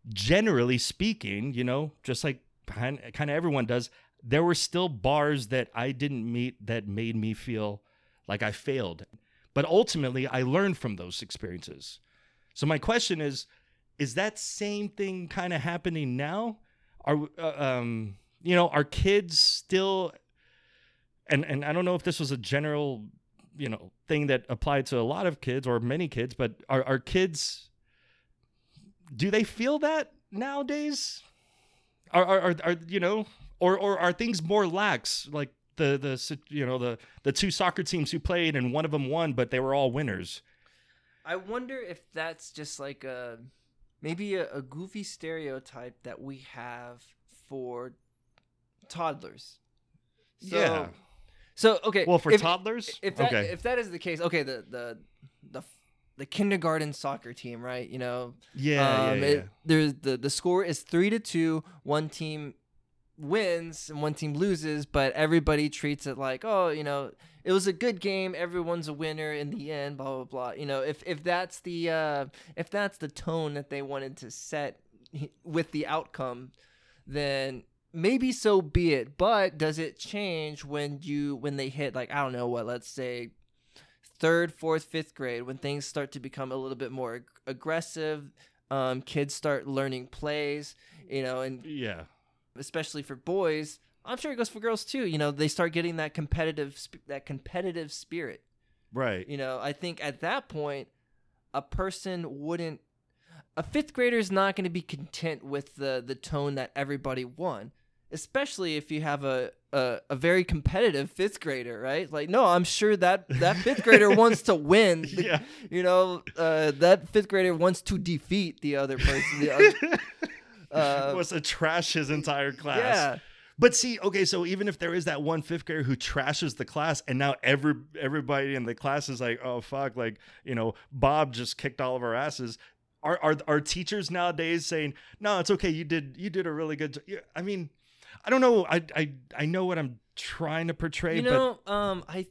generally speaking, you know, just like kind of everyone does, there were still bars that I didn't meet that made me feel like I failed. But ultimately, I learned from those experiences. So my question is, is that same thing kind of happening now? Are uh, um, you know, are kids still and and I don't know if this was a general, you know, thing that applied to a lot of kids or many kids, but are are kids do they feel that nowadays? Are are are, you know, or or are things more lax like the the you know the the two soccer teams who played and one of them won, but they were all winners. I wonder if that's just like a maybe a, a goofy stereotype that we have for toddlers. So, Yeah. So okay. Well, for if, toddlers, if that okay, if that is the case, okay, the the the the kindergarten soccer team, right? You know, yeah, um, yeah, it- there's the the score is three to two. One team wins and one team loses, but everybody treats it like, oh, you know, it was a good game. Everyone's a winner in the end. Blah blah blah. You know, if if that's the uh, if that's the tone that they wanted to set with the outcome, then maybe so be it. But does it change when you when they hit like I don't know what let's say third, fourth, fifth grade when things start to become a little bit more ag- aggressive. Um, kids start learning plays, you know, and yeah. especially for boys, I'm sure it goes for girls too. You know, they start getting that competitive sp- that competitive spirit. Right. You know, I think at that point, a person wouldn't. A fifth grader is not going to be content with the the tone that everybody won, especially if you have a, a a very competitive fifth grader, right? Like, no, I'm sure that that fifth grader wants to win. The- Yeah. You know, uh, that fifth grader wants to defeat the other person. The other, uh, was to trash his entire class. yeah. But see, okay, so even if there is that one fifth grader who trashes the class, and now every everybody in the class is like, oh fuck, like you know, Bob just kicked all of our asses. Are are are teachers nowadays saying, no, it's okay, you did you did a really good. jo-" Yeah, I mean, I don't know. I I I know what I'm trying to portray, You know, um, I,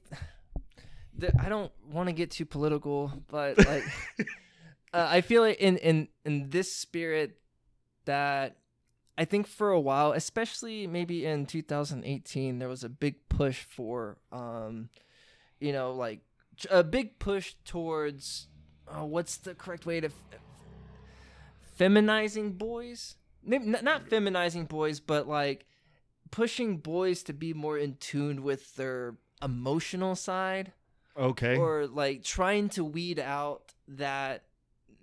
the, I don't want to get too political, but like, uh, I feel like in in in this spirit that I think for a while, especially maybe in 2018, there was a big push for, um, you know, like a big push towards, uh, what's the correct way to, f- feminizing boys? Not feminizing boys, but like pushing boys to be more in tune with their emotional side okay, or like trying to weed out that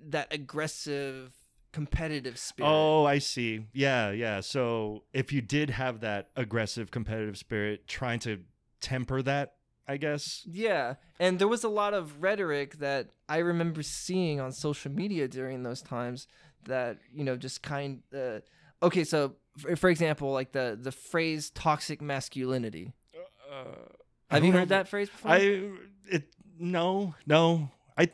that aggressive competitive spirit. Oh, I see. Yeah, yeah. So if you did have that aggressive competitive spirit, trying to temper that, I guess. Yeah, and there was a lot of rhetoric that I remember seeing on social media during those times that you know just kind. Uh, okay, so for, for example, like the the phrase "toxic masculinity." Uh, Have you heard that phrase before? I it no no I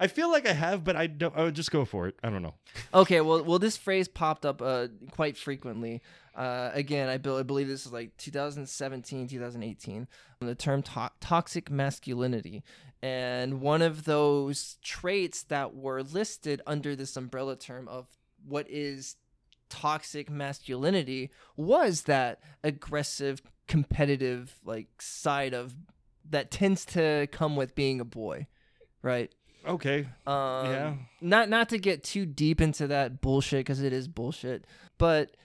I feel like I have, but I don't. I would just go for it. I don't know. Okay, well, well, this phrase popped up uh, quite frequently. Uh, again, I, be- I believe this is like 2017, 2018. The term to- toxic masculinity, and one of those traits that were listed under this umbrella term of what is toxic masculinity was that aggressive, competitive like side of that tends to come with being a boy, right? Okay. Um, Yeah. Not not to get too deep into that bullshit because it is bullshit, but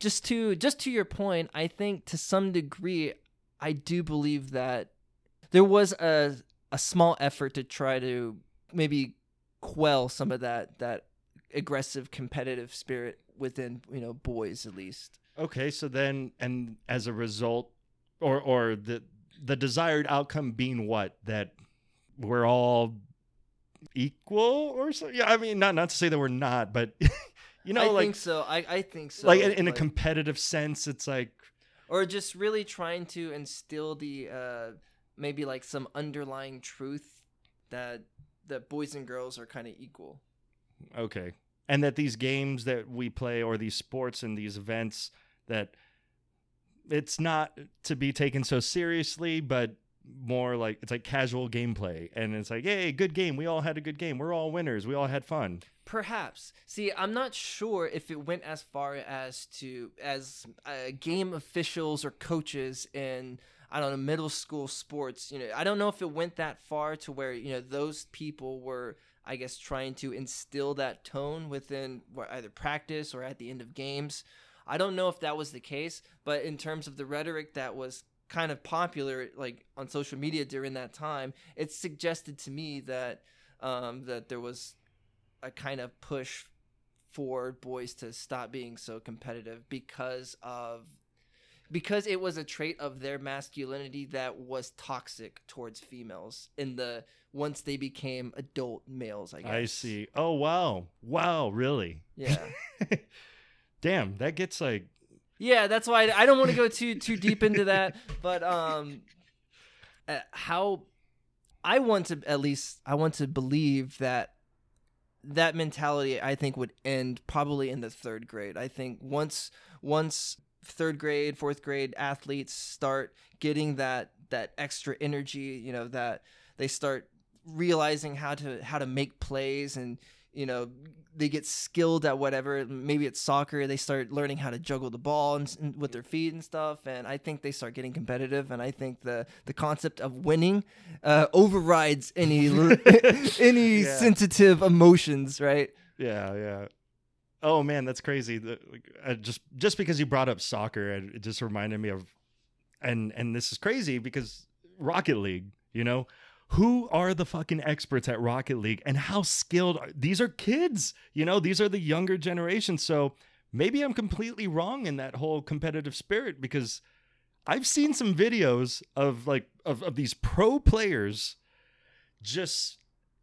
just to just to your point, I think to some degree, I do believe that there was a a small effort to try to maybe quell some of that that aggressive competitive spirit within you know boys at least. Okay. So then, and as a result, or or the the desired outcome being what that we're all equal or so. Yeah. I mean, not not to say that we're not, but you know, I like think so. I I think so. like in, in a competitive sense, it's like or just really trying to instill the uh maybe like some underlying truth that that boys and girls are kind of equal Okay. And that these games that we play or these sports and these events that it's not to be taken so seriously, but more like it's like casual gameplay. And it's like, hey, good game. We all had a good game. We're all winners. We all had fun. perhaps see i'm not sure if it went as far as to as uh, game officials or coaches in i don't know middle school sports you know i don't know if it went that far to where you know those people were i guess trying to instill that tone within either practice or at the end of games. I don't know if that was the case but in terms of the rhetoric that was kind of popular like on social media during that time it suggested to me that um, that there was a kind of push for boys to stop being so competitive because of because it was a trait of their masculinity that was toxic towards females in the once they became adult males i guess I see. Oh, wow. Wow. Really? yeah Damn. That gets like, yeah that's why i, I don't want to go too too deep into that but um uh, how i want to at least i want to believe that that mentality I think would end probably in the third grade. I think once once third grade, fourth grade athletes start getting that that extra energy, you know, that they start realizing how to how to make plays and you know they get skilled at whatever maybe it's soccer they start learning how to juggle the ball and, and with their feet and stuff and i think they start getting competitive and i think the the concept of winning uh, overrides any any Yeah. sensitive emotions right yeah, yeah. Oh man, that's crazy. The- I just just because you brought up soccer, it it just reminded me of, and and this is crazy because Rocket League. You know, who are the fucking experts at Rocket League, and how skilled are, these are kids. You know, these are the younger generation. So maybe I'm completely wrong in that whole competitive spirit because I've seen some videos of like of, of these pro players just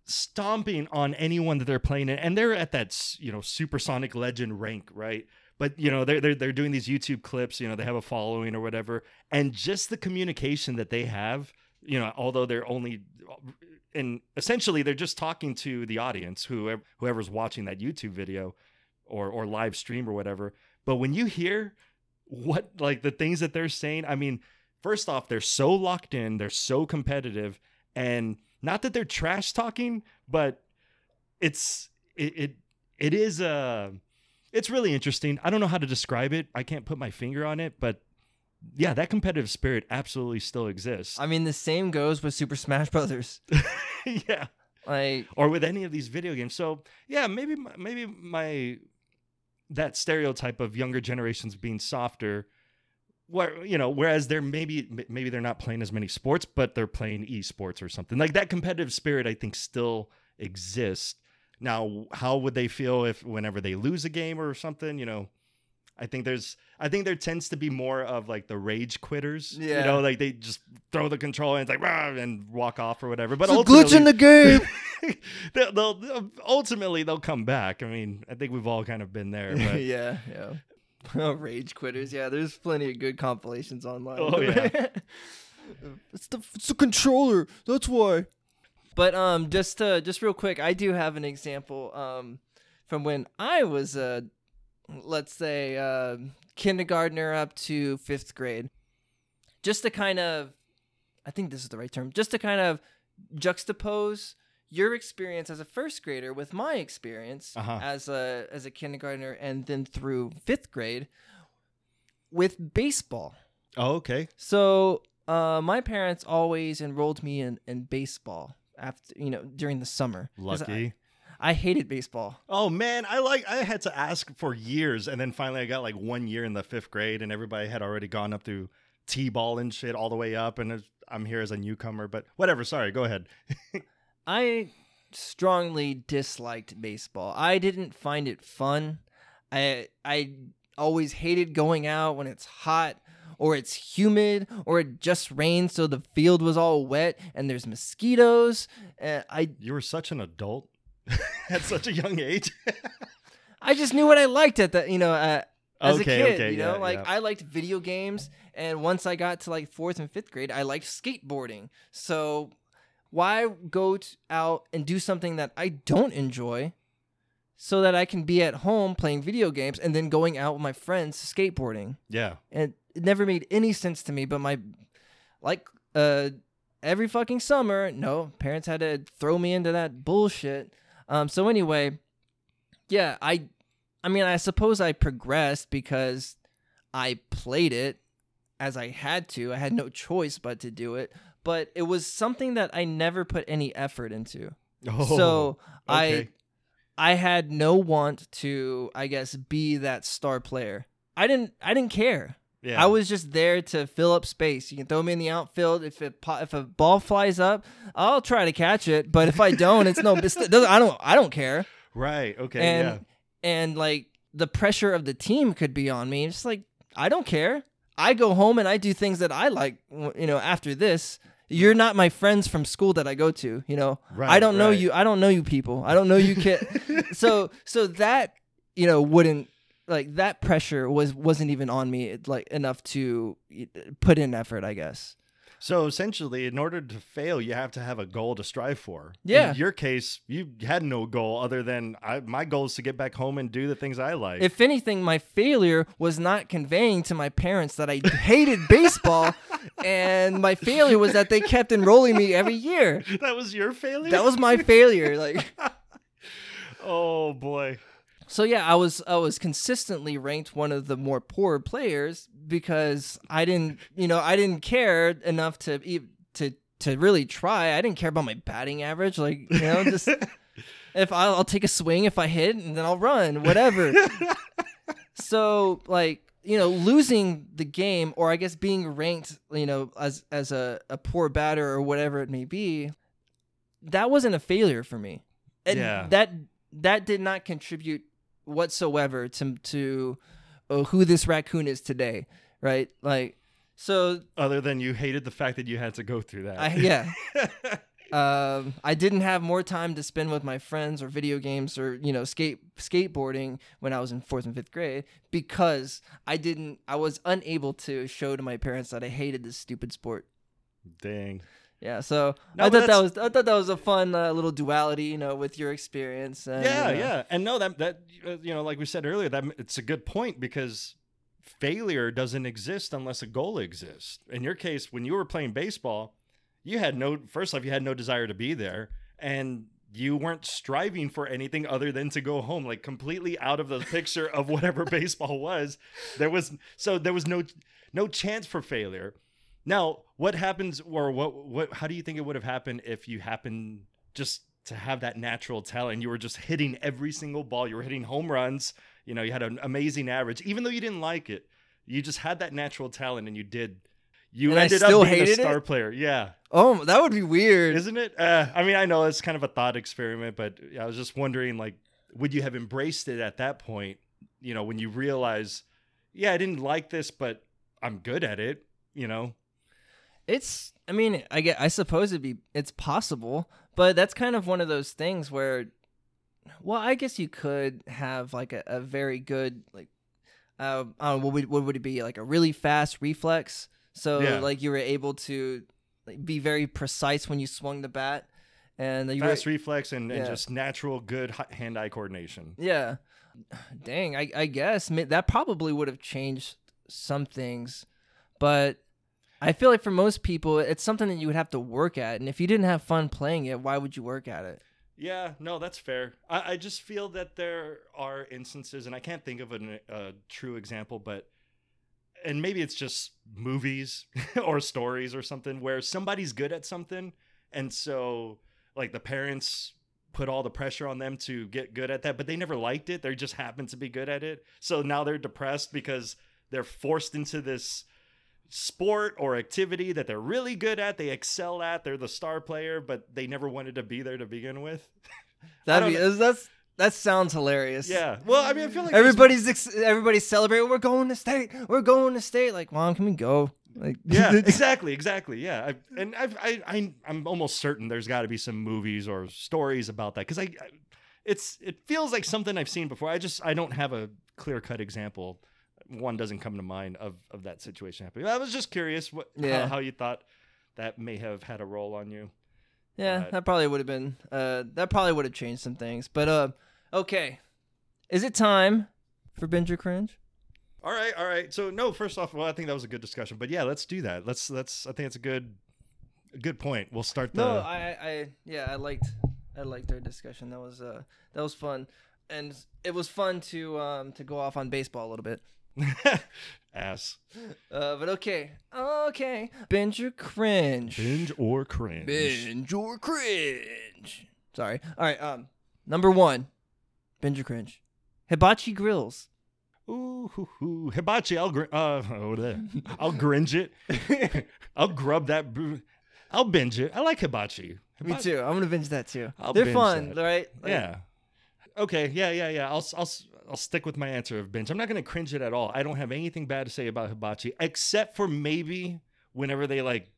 stomping on anyone that they're playing in and they're at that you know supersonic legend rank right but you know they're, they're they're doing these youtube clips you know they have a following or whatever and just the communication that they have you know although they're only and essentially they're just talking to the audience whoever whoever's watching that youtube video or or live stream or whatever. But when you hear what like the things that they're saying i mean first off they're so locked in they're so competitive and not that they're trash talking but it's it it, it is uh it's really interesting. I don't know how to describe it. I can't put my finger on it but yeah that competitive spirit absolutely still exists i mean the same goes with super smash brothers yeah like or with any of these video games. So yeah, maybe my- maybe my that stereotype of younger generations being softer, where you know, whereas they're maybe maybe they're not playing as many sports, but they're playing esports or something like that. Competitive spirit, I think, still exists. Now, how would they feel if whenever they lose a game or something? You know, I think there's, I think there tends to be more of like the rage quitters. Yeah. You know, like they just throw the controller and it's like and walk off or whatever. But It's a glitch in the game. they'll, they'll, ultimately they'll come back. I mean, I think we've all kind of been there. Yeah, yeah. Oh, Rage quitters. Yeah, there's plenty of good compilations online. Oh, yeah. it's the it's the controller. That's why. But um, just uh, just real quick, I do have an example um, from when I was uh, let's say uh, kindergartner up to fifth grade. Just to kind of, I think this is the right term. Just to kind of juxtapose your experience as a first grader with my experience Uh-huh. as a as a kindergartner and then through fifth grade with baseball. oh, okay. So uh, my parents always enrolled me in, in baseball after you know during the summer. Lucky. I, I hated baseball. Oh man, I like I had to ask for years, and then finally I got like one year in the fifth grade, and everybody had already gone up through t-ball and shit all the way up, and I'm here as a newcomer. But whatever. Sorry, go ahead. I strongly disliked baseball. I didn't find it fun. I I always hated going out when it's hot or it's humid or it just rained so the field was all wet and there's mosquitoes. Uh, I You were such an adult at such a young age. I just knew what I liked at the you know uh, as Okay, a kid. okay, you know, yeah, like yeah. I liked video games, and once I got to like fourth and fifth grade, I liked skateboarding. So why go out and do something that I don't enjoy, so that I can be at home playing video games and then going out with my friends skateboarding? yeah. and it never made any sense to me but my like uh every fucking summer no parents had to throw me into that bullshit um so anyway yeah i i mean i suppose i progressed because i played it as i had to i had no choice but to do it but it was something that i never put any effort into Oh, so i. I had no want to, I guess, be that star player. I didn't. I didn't care. Yeah. I was just there to fill up space. You can throw me in the outfield. If it if a ball flies up, I'll try to catch it. But if I don't, it's no. It's, it I don't. I don't care. right. Okay. and yeah. and like the pressure of the team could be on me. It's like I don't care. I go home and I do things that I like. You know, after this, you're not my friends from school that I go to. You know, right, I don't know you. I don't know you people. I don't know you kid. so so that you know wouldn't like that pressure was wasn't even on me like enough to put in effort. I guess. So essentially, in order to fail, you have to have a goal to strive for. Yeah. In your case, you had no goal other than I, my goal is to get back home and do the things I like. If anything, my failure was not conveying to my parents that I hated baseball, and my failure was that they kept enrolling me every year. that was your failure. That was my failure. Like oh boy. So yeah, I was I was consistently ranked one of the more poor players because I didn't, you know, I didn't care enough to to to really try. I didn't care about my batting average like, you know, just if I'll, I'll take a swing if I hit and then I'll run, whatever. so like you know losing the game or i guess being ranked you know as as a, a poor batter or whatever it may be that wasn't a failure for me and Yeah. that that did not contribute whatsoever to to uh, who this raccoon is today right like so Other than you hated the fact that you had to go through that. I, yeah um, I didn't have more time to spend with my friends or video games or you know skate skateboarding when I was in fourth and fifth grade because I didn't I was unable to show to my parents that I hated this stupid sport. Dang. Yeah, so No, I thought that was I thought that was a fun uh, little duality, you know, with your experience. And, yeah, you know, yeah, and no, that that uh, you know, like we said earlier, that it's a good point because failure doesn't exist unless a goal exists. In your case, when you were playing baseball, you had no first off, you had no desire to be there, and you weren't striving for anything other than to go home, like completely out of the picture of whatever baseball was. There was so there was no no chance for failure. Now, what happens, or what what? How do you think it would have happened if you happened just to have that natural talent? You were just hitting every single ball. You were hitting home runs. You know, you had an amazing average, even though you didn't like it. You just had that natural talent, and you did. you And ended still up being a hated it? star player. Yeah, Oh, that would be weird. isn't it? Uh, I mean, I know it's kind of a thought experiment, but I was just wondering, like, would you have embraced it at that point? You know, when you realize, yeah, I didn't like this, but I'm good at it. You know, It's I mean, I get I suppose it'd be it's possible, but that's kind of one of those things where well, I guess you could have like a, a very good like uh I don't know, what would what would it be? Like a really fast reflex. So Yeah. like you were able to like, be very precise when you swung the bat and you fast were, reflex and, and just natural good hand-eye coordination. Yeah. Dang, I I guess that probably would have changed some things, but I feel like for most people, it's something that you would have to work at, and if you didn't have fun playing it, why would you work at it? Yeah, no, that's fair. I, I just feel that there are instances, and I can't think of an, a true example, but and maybe it's just movies or stories or something where somebody's good at something, and so like the parents put all the pressure on them to get good at that, but they never liked it. They just happened to be good at it, so now they're depressed because they're forced into this sport or activity that they're really good at, they excel at, they're the star player, but they never wanted to be there to begin with. Don't that's that sounds hilarious. Yeah. Well, I mean, I feel like Everybody's ex- everybody's celebrating. We're going to state. We're going to state. Like, mom, can we go? Like, Yeah, exactly, exactly. Yeah, I, and I've, I, I, I'm almost certain there's got to be some movies or stories about that because I, I, it's, it feels like something I've seen before. I just, I don't have a clear cut example. One doesn't come to mind of, of that situation happening. I was just curious what, Yeah. how, how you thought that may have had a role on you. Yeah, that probably would have been. Uh, that probably would have changed some things. But uh, okay, is it time for binge or cringe? All right, all right. So no, first off, well, I think that was a good discussion. But yeah, let's do that. Let's let's. I think it's a good, a good point. We'll start the. No, I, I, yeah, I liked, I liked our discussion. That was, uh, that was fun, and it was fun to, um, to go off on baseball a little bit. ass. Uh, but okay, okay, binge or cringe? Binge or cringe. Binge or cringe? Sorry. All right. Um, number one, binge or cringe? Hibachi grills. Ooh, hoo, hoo. hibachi. I'll gr- uh, oh, there. I'll gringe it. I'll grub that. br- I'll binge it. I like hibachi. Me too. I'm gonna binge that too. I'll They're fun, that. right? Like, Yeah. Okay. Yeah. Yeah. Yeah. I'll. I'll. I'll stick with my answer of binge. I'm not gonna cringe it at all. I don't have anything bad to say about hibachi, except for maybe whenever they like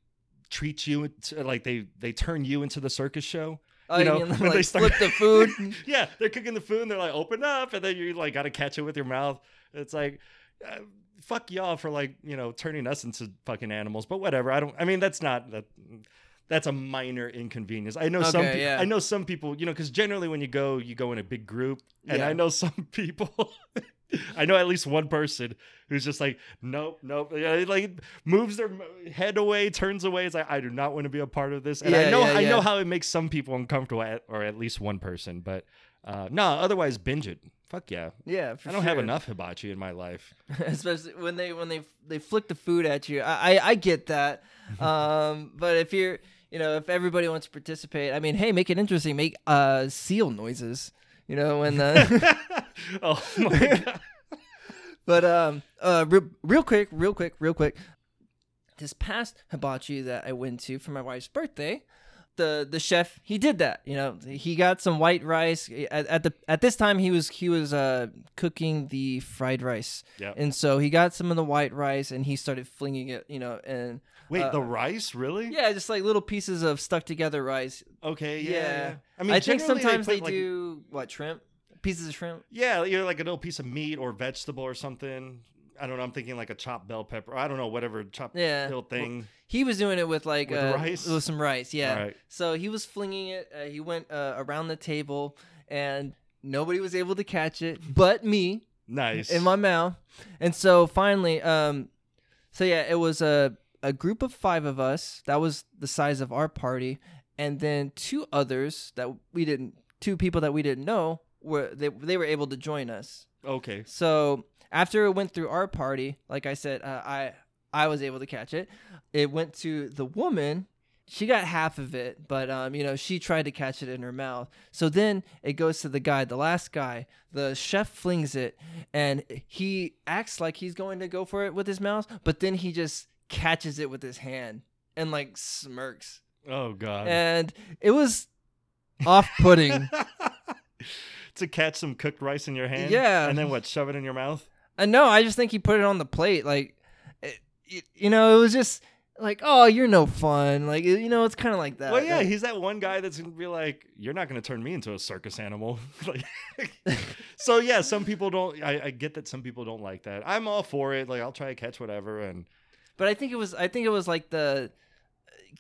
treat you to, like they they turn you into the circus show. Oh, You you, know, mean, when they start- flip the food? yeah, they're cooking the food and they're like, open up, and then you like got to catch it with your mouth. It's like, uh, fuck y'all for like you know turning us into fucking animals. But whatever. I don't. I mean, that's not that. That's a minor inconvenience. I know some. Okay, Pe- yeah. I know some people. You know, because generally when you go, you go in a big group, and Yeah. I know some people. I know at least one person who's just like, nope, nope. Yeah, Like moves their head away, turns away. It's like I do not want to be a part of this. And I know, yeah, I know how it makes some people uncomfortable, at, or at least one person. But uh, no, otherwise binge it. Fuck yeah. yeah, for I don't have enough hibachi in my life. especially when they when they they flick the food at you. I I, I get that, um, but if you're you know if everybody wants to participate, I mean, hey, make it interesting. Make uh seal noises. You know when the oh my god. but um uh real, real quick, real quick, real quick. This past hibachi that I went to for my wife's birthday, the the chef he did that. You know, he got some white rice at, at the at this time he was he was uh cooking the fried rice. Yep. And so he got some of the white rice and he started flinging it, you know, and Wait, uh, the rice really? yeah, just like little pieces of stuck together rice. Okay. Yeah. Yeah. yeah. I, mean, I think sometimes they, put, like, do what shrimp, pieces of shrimp. Yeah, you're like a little piece of meat or vegetable or something. I don't know. I'm thinking like a chopped bell pepper. I don't know, whatever chopped Yeah. little thing. He was doing it with like With uh, rice? with some rice. Yeah. Alright. So he was flinging it. Uh, he went uh, around the table and nobody was able to catch it but me. Nice. in my mouth. And so finally, um, so yeah, it was a a group of five of us. That was the size of our party, and then two others that we didn't, two people that we didn't know were they they were able to join us. okay. So after it went through our party, like I said, uh, I I was able to catch it. It went to the woman. She got half of it, but um, you know, she tried to catch it in her mouth. So then it goes to the guy, the last guy. The chef flings it, and he acts like he's going to go for it with his mouth, but then he just catches it with his hand and like smirks. Oh god. And it was off-putting. to catch some cooked rice in your hand. Yeah. And then what? Shove it in your mouth. And no, I just think he put it on the plate. Like, it, it- you know, it was just like, oh, you're no fun. Like, you know, it's kind of like that. well, yeah, Like, he's that one guy that's gonna be like, "You're not gonna turn me into a circus animal." like, so yeah, some people don't. I, I get that some people don't like that. I'm all for it. Like, I'll try to catch whatever, and but I think it was, I think it was like the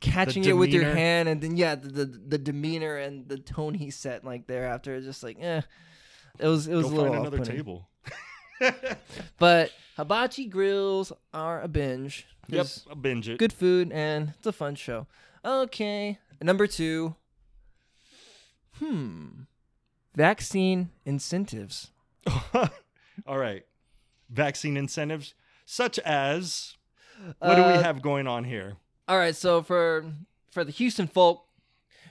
catching it with your hand, and then yeah, the, the the demeanor and the tone he set like thereafter. It's just like, eh, it was it was go a little find another table. But hibachi grills are a binge. yep, There's I'll binge it. good food and it's a fun show. Okay, number two. Hmm, vaccine incentives. all right, vaccine incentives, such as what do we Uh, have going on here? All right, so for for the Houston folk,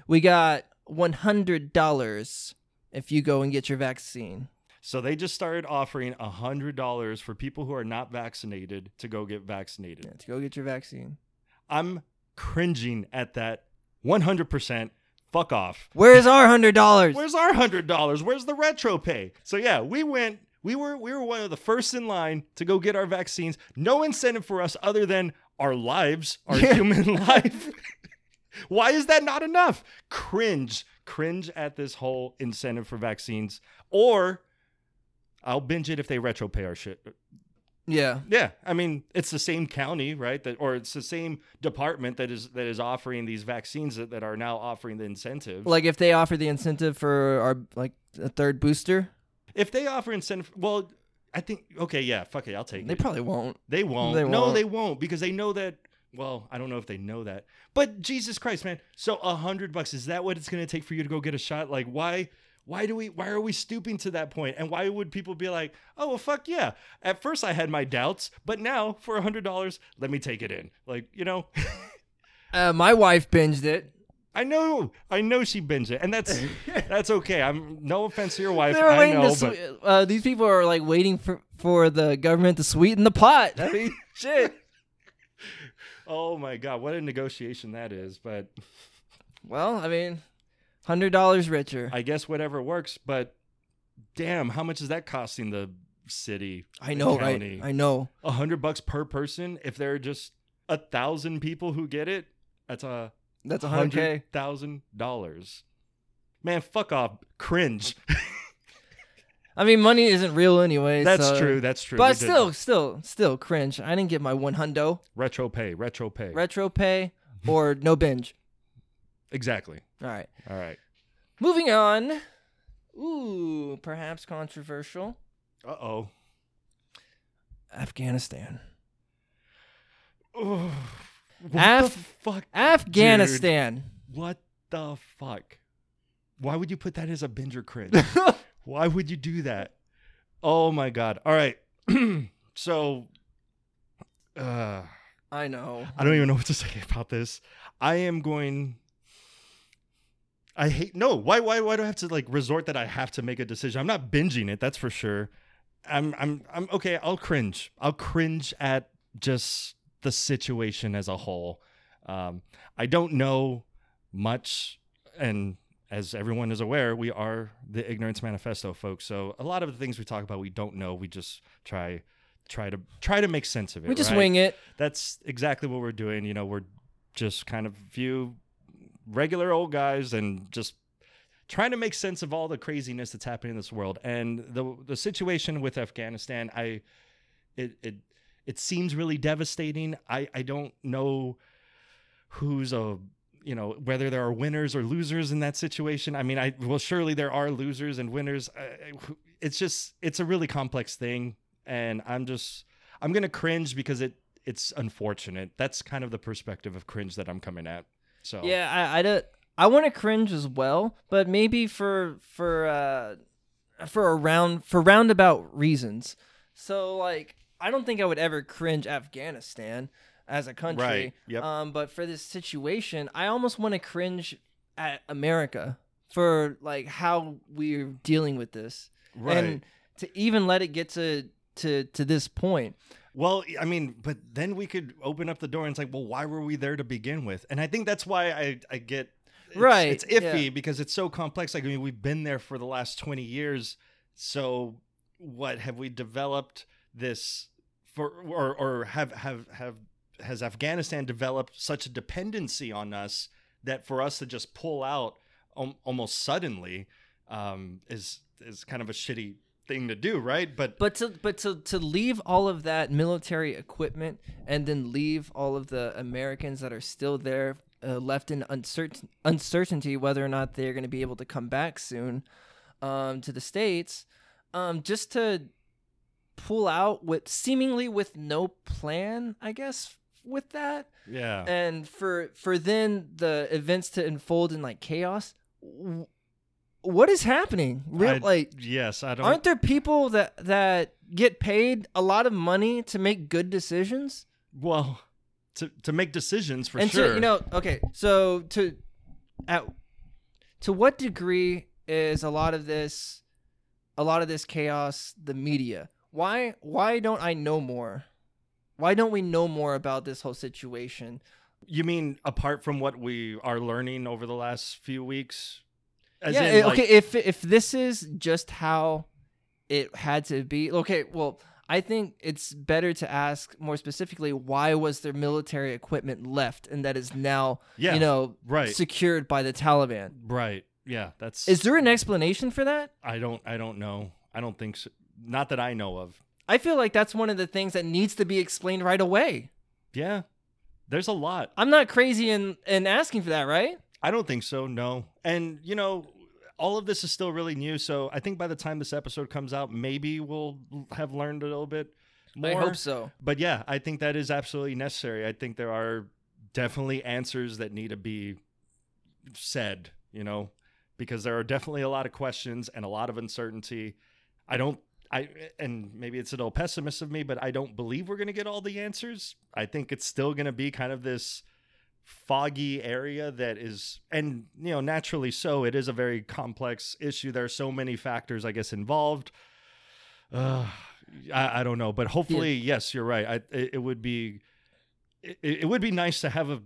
we got one hundred dollars if you go and get your vaccine. So they just started offering hundred dollars for people who are not vaccinated to go get vaccinated. Yeah, to go get your vaccine. I'm cringing at that 100%. Fuck off. Where's our hundred dollars? Where's our hundred dollars? Where's the retro pay? So yeah, we went. We were we were one of the first in line to go get our vaccines. No incentive for us other than our lives, our Yeah. human life. Why is that not enough? Cringe, cringe at this whole incentive for vaccines. Or I'll binge it if they retro pay our shit. Yeah, Yeah, I mean it's the same county, right? That or it's the same department that is that is offering these vaccines that, that are now offering the incentive. like if they offer the incentive for our like a third booster, if they offer incentive, well, I think okay, yeah, fuck it, I'll take they it. They probably won't. they won't. they No, won't. they won't because they know that. Well, I don't know if they know that, but Jesus Christ, man! So a hundred bucks is that what it's gonna take for you to go get a shot? Like, why? Why do we? Why are we stooping to that point? And why would people be like, "Oh, well, fuck yeah"? At first, I had my doubts, but now for a hundred dollars, let me take it in. Like, you know. Uh, my wife binged it. I know, I know she binged it, and that's that's okay. I'm no offense to your wife. They're I waiting know, to but swe- uh, these people are like waiting for for the government to sweeten the pot. I mean, shit. oh my god, what a negotiation that is. But Well, I mean, hundred dollars richer. I guess whatever works. But damn, how much is that costing the city? I know, right? I know. A hundred bucks per person. If there are just a thousand people who get it, that's a That's a hundred thousand dollars. Man, fuck off. Cringe. I mean, money isn't real anyway. That's so- true. That's true. But still, still, still cringe. I didn't get my one hundo retro pay. Retro pay. retro pay or no binge. exactly. All right, All right. moving on. Ooh, perhaps controversial. Uh oh. Afghanistan. What Af- the fuck? Afghanistan. What the fuck? Why would you put that as a binger cringe? Why would you do that? Oh my god. All right. so uh I know. I don't even know what to say about this. I am going I hate no, why why why do I have to like resort that I have to make a decision? I'm not binging it, that's for sure. I'm I'm I'm okay, I'll cringe. I'll cringe at just the situation as a whole. Um I don't know much and as everyone is aware, we are the ignorance manifesto folks. So a lot of the things we talk about we don't know. We just try try to try to make sense of it. We just right? wing it. that's exactly what we're doing. You know, we're just kind of few regular old guys and just trying to make sense of all the craziness that's happening in this world. And the the situation with Afghanistan, I it it it seems really devastating. I I don't know who's a you know whether there are winners or losers in that situation. I mean, I well surely there are losers and winners. Uh, it's just it's a really complex thing, and I'm just I'm gonna cringe because it it's unfortunate. That's kind of the perspective of cringe that I'm coming at. So Yeah, I I, don't- I want to cringe as well, but maybe for for uh for a round for roundabout reasons. So like I don't think I would ever cringe Afghanistan as a country. Right, yep. Um but for this situation, I almost want to cringe at America for like how we're dealing with this. right. And to even let it get to to to this point. Well, I mean, but then we could open up the door and it's like, well, why were we there to begin with? And I think that's why I, I get it's, Right, It's iffy yeah. because it's so complex. Like, I mean, we've been there for the last 20 years. So what have we developed this for or, or have, have, have, has Afghanistan developed such a dependency on us that for us to just pull out al- almost suddenly um, is, is kind of a shitty thing to do. Right. But, But to but to to leave all of that military equipment and then leave all of the Americans that are still there uh, left in uncertain uncertainty whether or not they're going to be able to come back soon um, to the states, um, just to pull out with seemingly with no plan, I guess with that, yeah. and for for then the events to unfold in like chaos. What is happening? Real I- like yes, I don't. Aren't there people that that get paid a lot of money to make good decisions? well, to to make decisions for and sure. to, you know, okay, so to at to what degree is a lot of this a lot of this chaos the media? Why why don't I know more? Why don't we know more about this whole situation? you mean apart from what we are learning over the last few weeks? As yeah, in, like- okay, if if this is just how it had to be, okay, well, I think it's better to ask more specifically why was there military equipment left and that is now, Yeah, you know, right. secured by the Taliban. Right. Yeah. That's. Is there an explanation for that? I don't. I don't know. I don't think so. Not that I know of. I feel like that's one of the things that needs to be explained right away. Yeah. There's a lot. I'm not crazy in in asking for that, right? I don't think so. No. And you know, all of this is still really new. So I think by the time this episode comes out, maybe we'll have learned a little bit more. I hope so. but yeah, I think that is absolutely necessary. I think there are definitely answers that need to be said, you know, because there are definitely a lot of questions and a lot of uncertainty. I don't I and maybe it's a little pessimist of me, but I don't believe we're going to get all the answers. I think it's still going to be kind of this foggy area that is and you know naturally so. It is a very complex issue. There are so many factors i guess involved. Uh, I, I don't know but hopefully yes you're right. I, it, it would be it, it would be nice to have a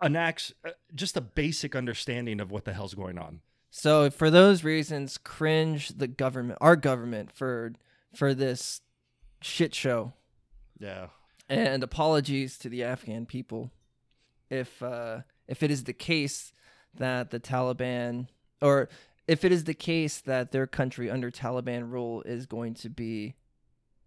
an ax uh, just a basic understanding of what the hell's going on So for those reasons, cringe the government, our government for for this shit show. yeah and apologies to the Afghan people if uh, if it is the case that the Taliban or if it is the case that their country under Taliban rule is going to be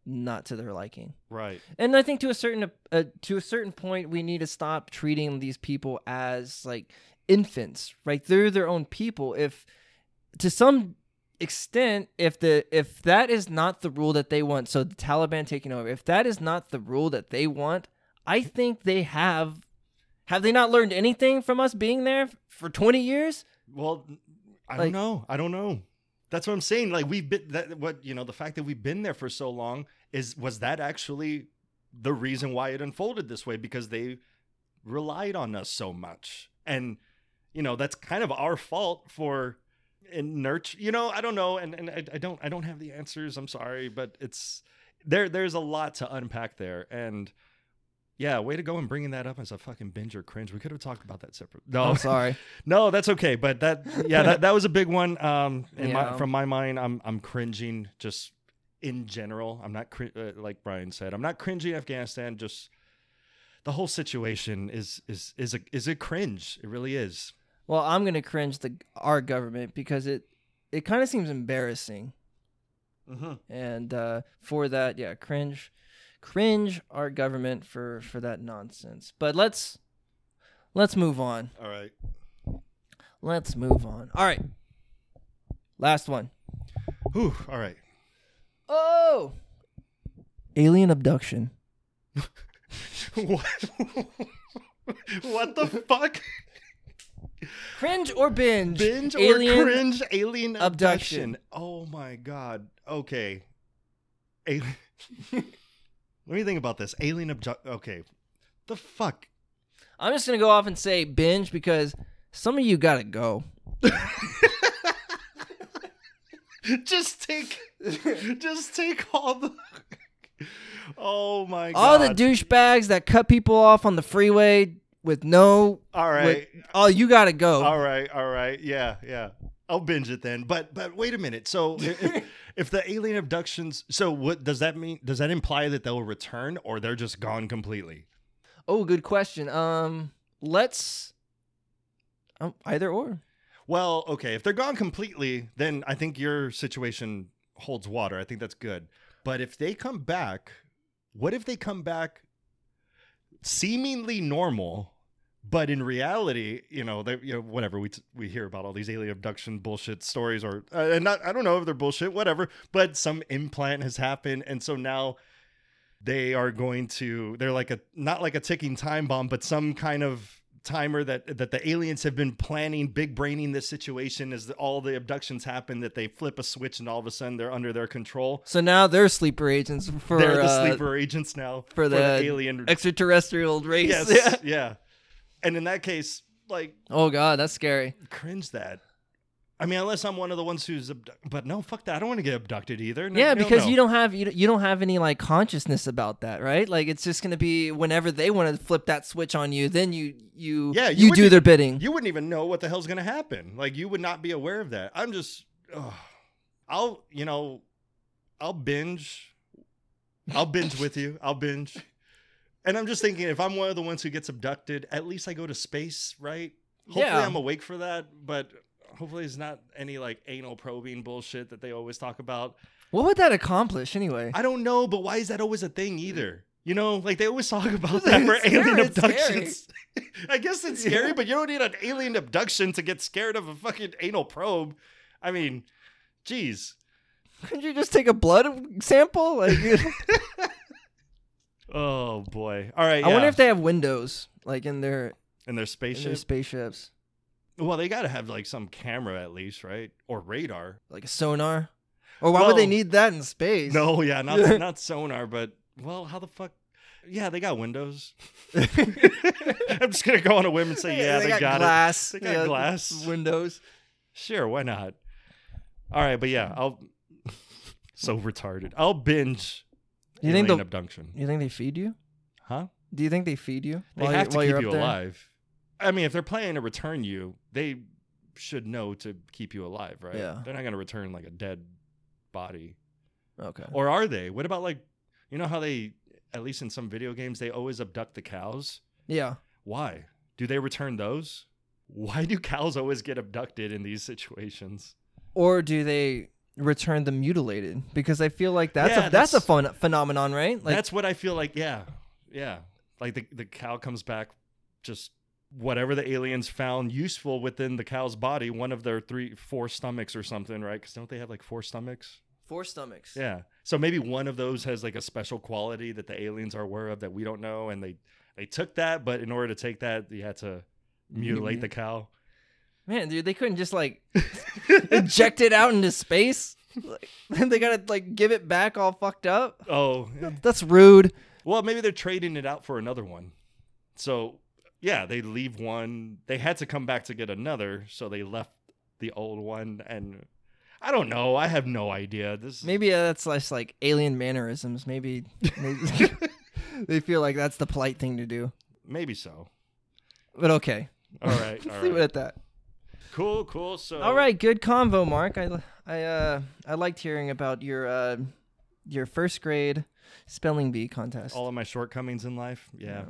not to their liking. right And I think to a certain uh, to a certain point we need to stop treating these people as like infants, right? They're their own people. If to some extent if the if that is not the rule that they want, so the Taliban taking over, if that is not the rule that they want, I think they have have they not learned anything from us being there for 20 years? well i Like- don't know i don't know that's what i'm saying like we've been that what you know the fact that we've been there for so long is was that actually the reason why it unfolded this way because they relied on us so much and you know that's kind of our fault for in nurture you know i don't know and, and I, I don't i don't have the answers i'm sorry but it's there there's a lot to unpack there and yeah way to go and bringing that up as a fucking binge or cringe we could have talked about that separate no I'm sorry. no, that's okay. But that, yeah, that, that was a big one. Um, in my, from my mind, I'm I'm cringing just in general. I'm not cri- uh, like Ryan said. I'm not cringing Afghanistan. Just the whole situation is is is a is a cringe. It really is. Well, I'm going to cringe the our government because it it kind of seems embarrassing. Mm-hmm. and uh, for that yeah cringe cringe our government for for that nonsense but let's let's move on All right. let's move on all right last one. Whew, all right. Oh alien abduction what? what the fuck? cringe or binge Binge alien or cringe alien abduction. abduction. Oh my god. Okay. Alien. Let me think about this. Alien abduction. Okay. The fuck? i'm just gonna go off and say binge because some of you gotta go just take just take all the Oh my god. All the douchebags that cut people off on the freeway with no. All right. With, oh, you gotta go. All right. All right. Yeah. Yeah. I'll binge it then. But but wait a minute. So if, if the alien abductions, so what does that mean? Does that imply that they'll return or they're just gone completely? Oh, good question. Um, let's um, either or. Well, okay. If they're gone completely, then I think your situation holds water. I think that's good. But if they come back, what if they come back seemingly normal, but in reality, you know, they, you know, whatever we t- we hear about all these alien abduction bullshit stories, or uh, and not I don't know if they're bullshit, whatever. But some implant has happened, and so now they are going to they're like a not like a ticking time bomb, but some kind of timer that that the aliens have been planning, big braining this situation as the, all the abductions happen. That they flip a switch and all of a sudden they're under their control. So now they're sleeper agents for they're the uh, sleeper agents now for the alien. extraterrestrial race. yes, Yeah. yeah. And in that case, like Oh god, that's scary. cringe that. I mean, unless I'm one of the ones who's, abdu- but no, fuck that. I don't want to get abducted either. No, Yeah, because no. you don't have you don't- you don't have any like consciousness about that, right? Like it's just gonna be whenever they want to flip that switch on you, then you you Yeah, you, you do their bidding. you wouldn't even know what the hell's gonna happen. Like you would not be aware of that. I'm just, ugh. I'll, you know, I'll binge. I'll binge with you. I'll binge. And I'm just thinking, if I'm one of the ones who gets abducted, at least I go to space, right? Hopefully, Yeah. I'm awake for that. But hopefully, it's not any like anal probing bullshit that they always talk about. What would that accomplish anyway? I don't know, but why is that always a thing either? You know, like they always talk about that for It's alien scary, abductions. I guess it's scary, Yeah. but you don't need an alien abduction to get scared of a fucking anal probe. I mean, geez. Couldn't you just take a blood sample? Like, Oh boy. All right. I wonder if they have windows like in their in their in their spaceships, well, they got to have like some camera at least, right? Or radar. like a sonar. Or why would they need that in space? No, yeah, not not sonar, but well, how the fuck? Yeah, they got windows. I'm just gonna go on a whim and say, yeah, they, got, it. glass. They got glass. windows. Sure, why not? All right, but yeah, I'll. so retarded. I'll binge. You think the- abduction? You think they feed you? Huh? Do you think they feed you? They while have to keep there? alive. I mean, if they're planning to return you, they should know to keep you alive, right? Yeah. They're not gonna return like a dead body, Okay. or are they? What about like, you know how they, at least in some video games, they always abduct the cows. Yeah. Why? Do they return those? Why do cows always get abducted in these situations? Or do they return them mutilated? Because I feel like that's Yeah, a that's, a fun phenomenon, right? Like That's what I feel like. Yeah, yeah. Like the the cow comes back, just whatever the aliens found useful within the cow's body, one of their three, four stomachs or something, right? Because don't they have like four stomachs? four stomachs. Yeah. So maybe one of those has like a special quality that the aliens are aware of that we don't know, and they they took that, but in order to take that, you had to mutilate the cow. Man, dude, they couldn't just like eject it out into space. Like, they gotta like give it back all fucked up. Oh, That's rude. Well, maybe they're trading it out for another one. So, yeah, they leave one. They had to come back to get another, so they left the old one. And I don't know. I have no idea. This Maybe uh, that's less like alien mannerisms. Maybe, maybe they feel like that's the polite thing to do. maybe so. But okay, All right, all let's leave it at that. Cool, cool. So, All right, good convo, Mark. I I uh I liked hearing about your uh your first grade spelling bee contest. all of my shortcomings in life. Yeah, Yeah.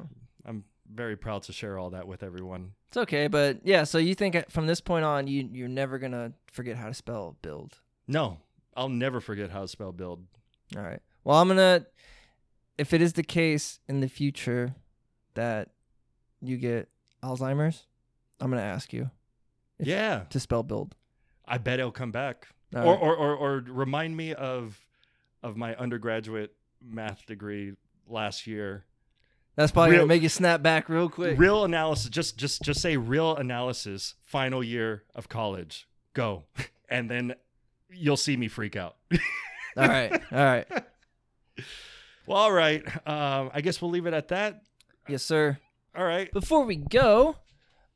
I'm very proud to share all that with everyone. It's okay, but yeah. So you think uh, from this point on, you you're never gonna forget how to spell build. No, I'll never forget how to spell build. All right. Well, I'm gonna. If it is the case in the future that you get Alzheimer's, I'm gonna ask you yeah, to spell build. I bet it'll come back. Or, right. or, or or remind me of of my undergraduate math degree last year. That's probably real- gonna make you snap back real quick. Real analysis. Just just just say real analysis. Final year of college. Go, and then you'll see me freak out. all right. All right. well, all right. Um, I guess we'll leave it at that. Yes, sir. All right. Before we go,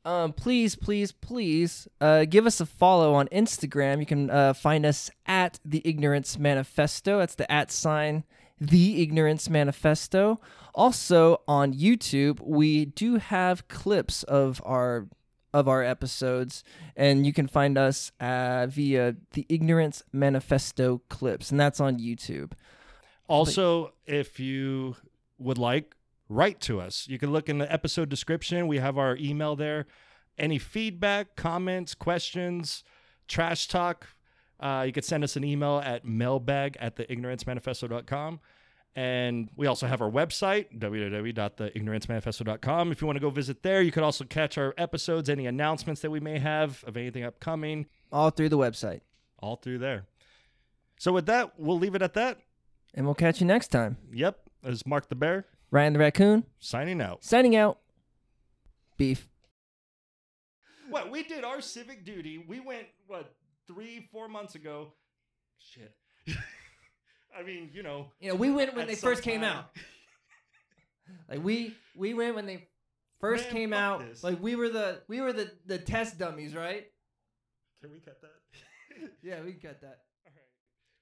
um, please, please, please, uh, give us a follow on Instagram. You can uh, find us at the Ignorance Manifesto. That's the at sign, The Ignorance Manifesto. Also on YouTube, we do have clips of our of our episodes, and you can find us uh, via the Ignorance Manifesto clips, and that's on YouTube. Also, if you would like, write to us. You can look in the episode description. We have our email there. Any feedback, comments, questions, trash talk, uh, you could send us an email at mailbag at theignorancemanifesto.com. And we also have our website, www.theignorancemanifesto.com. If you want to go visit there, you could also catch our episodes, any announcements that we may have of anything upcoming, All through the website. all through there. So, with that, we'll leave it at that. And we'll catch you next time. Yep, as Mark the Bear Ryan the Raccoon, signing out. signing out. Beef. What we did our civic duty. We went what three, four months ago. Shit. I mean, you know, You know, we went when At they some first came time. out. Like we we went when they first Man, came fuck out. this. Like we were the we were the the test dummies, right? can we cut that? Yeah, we got that.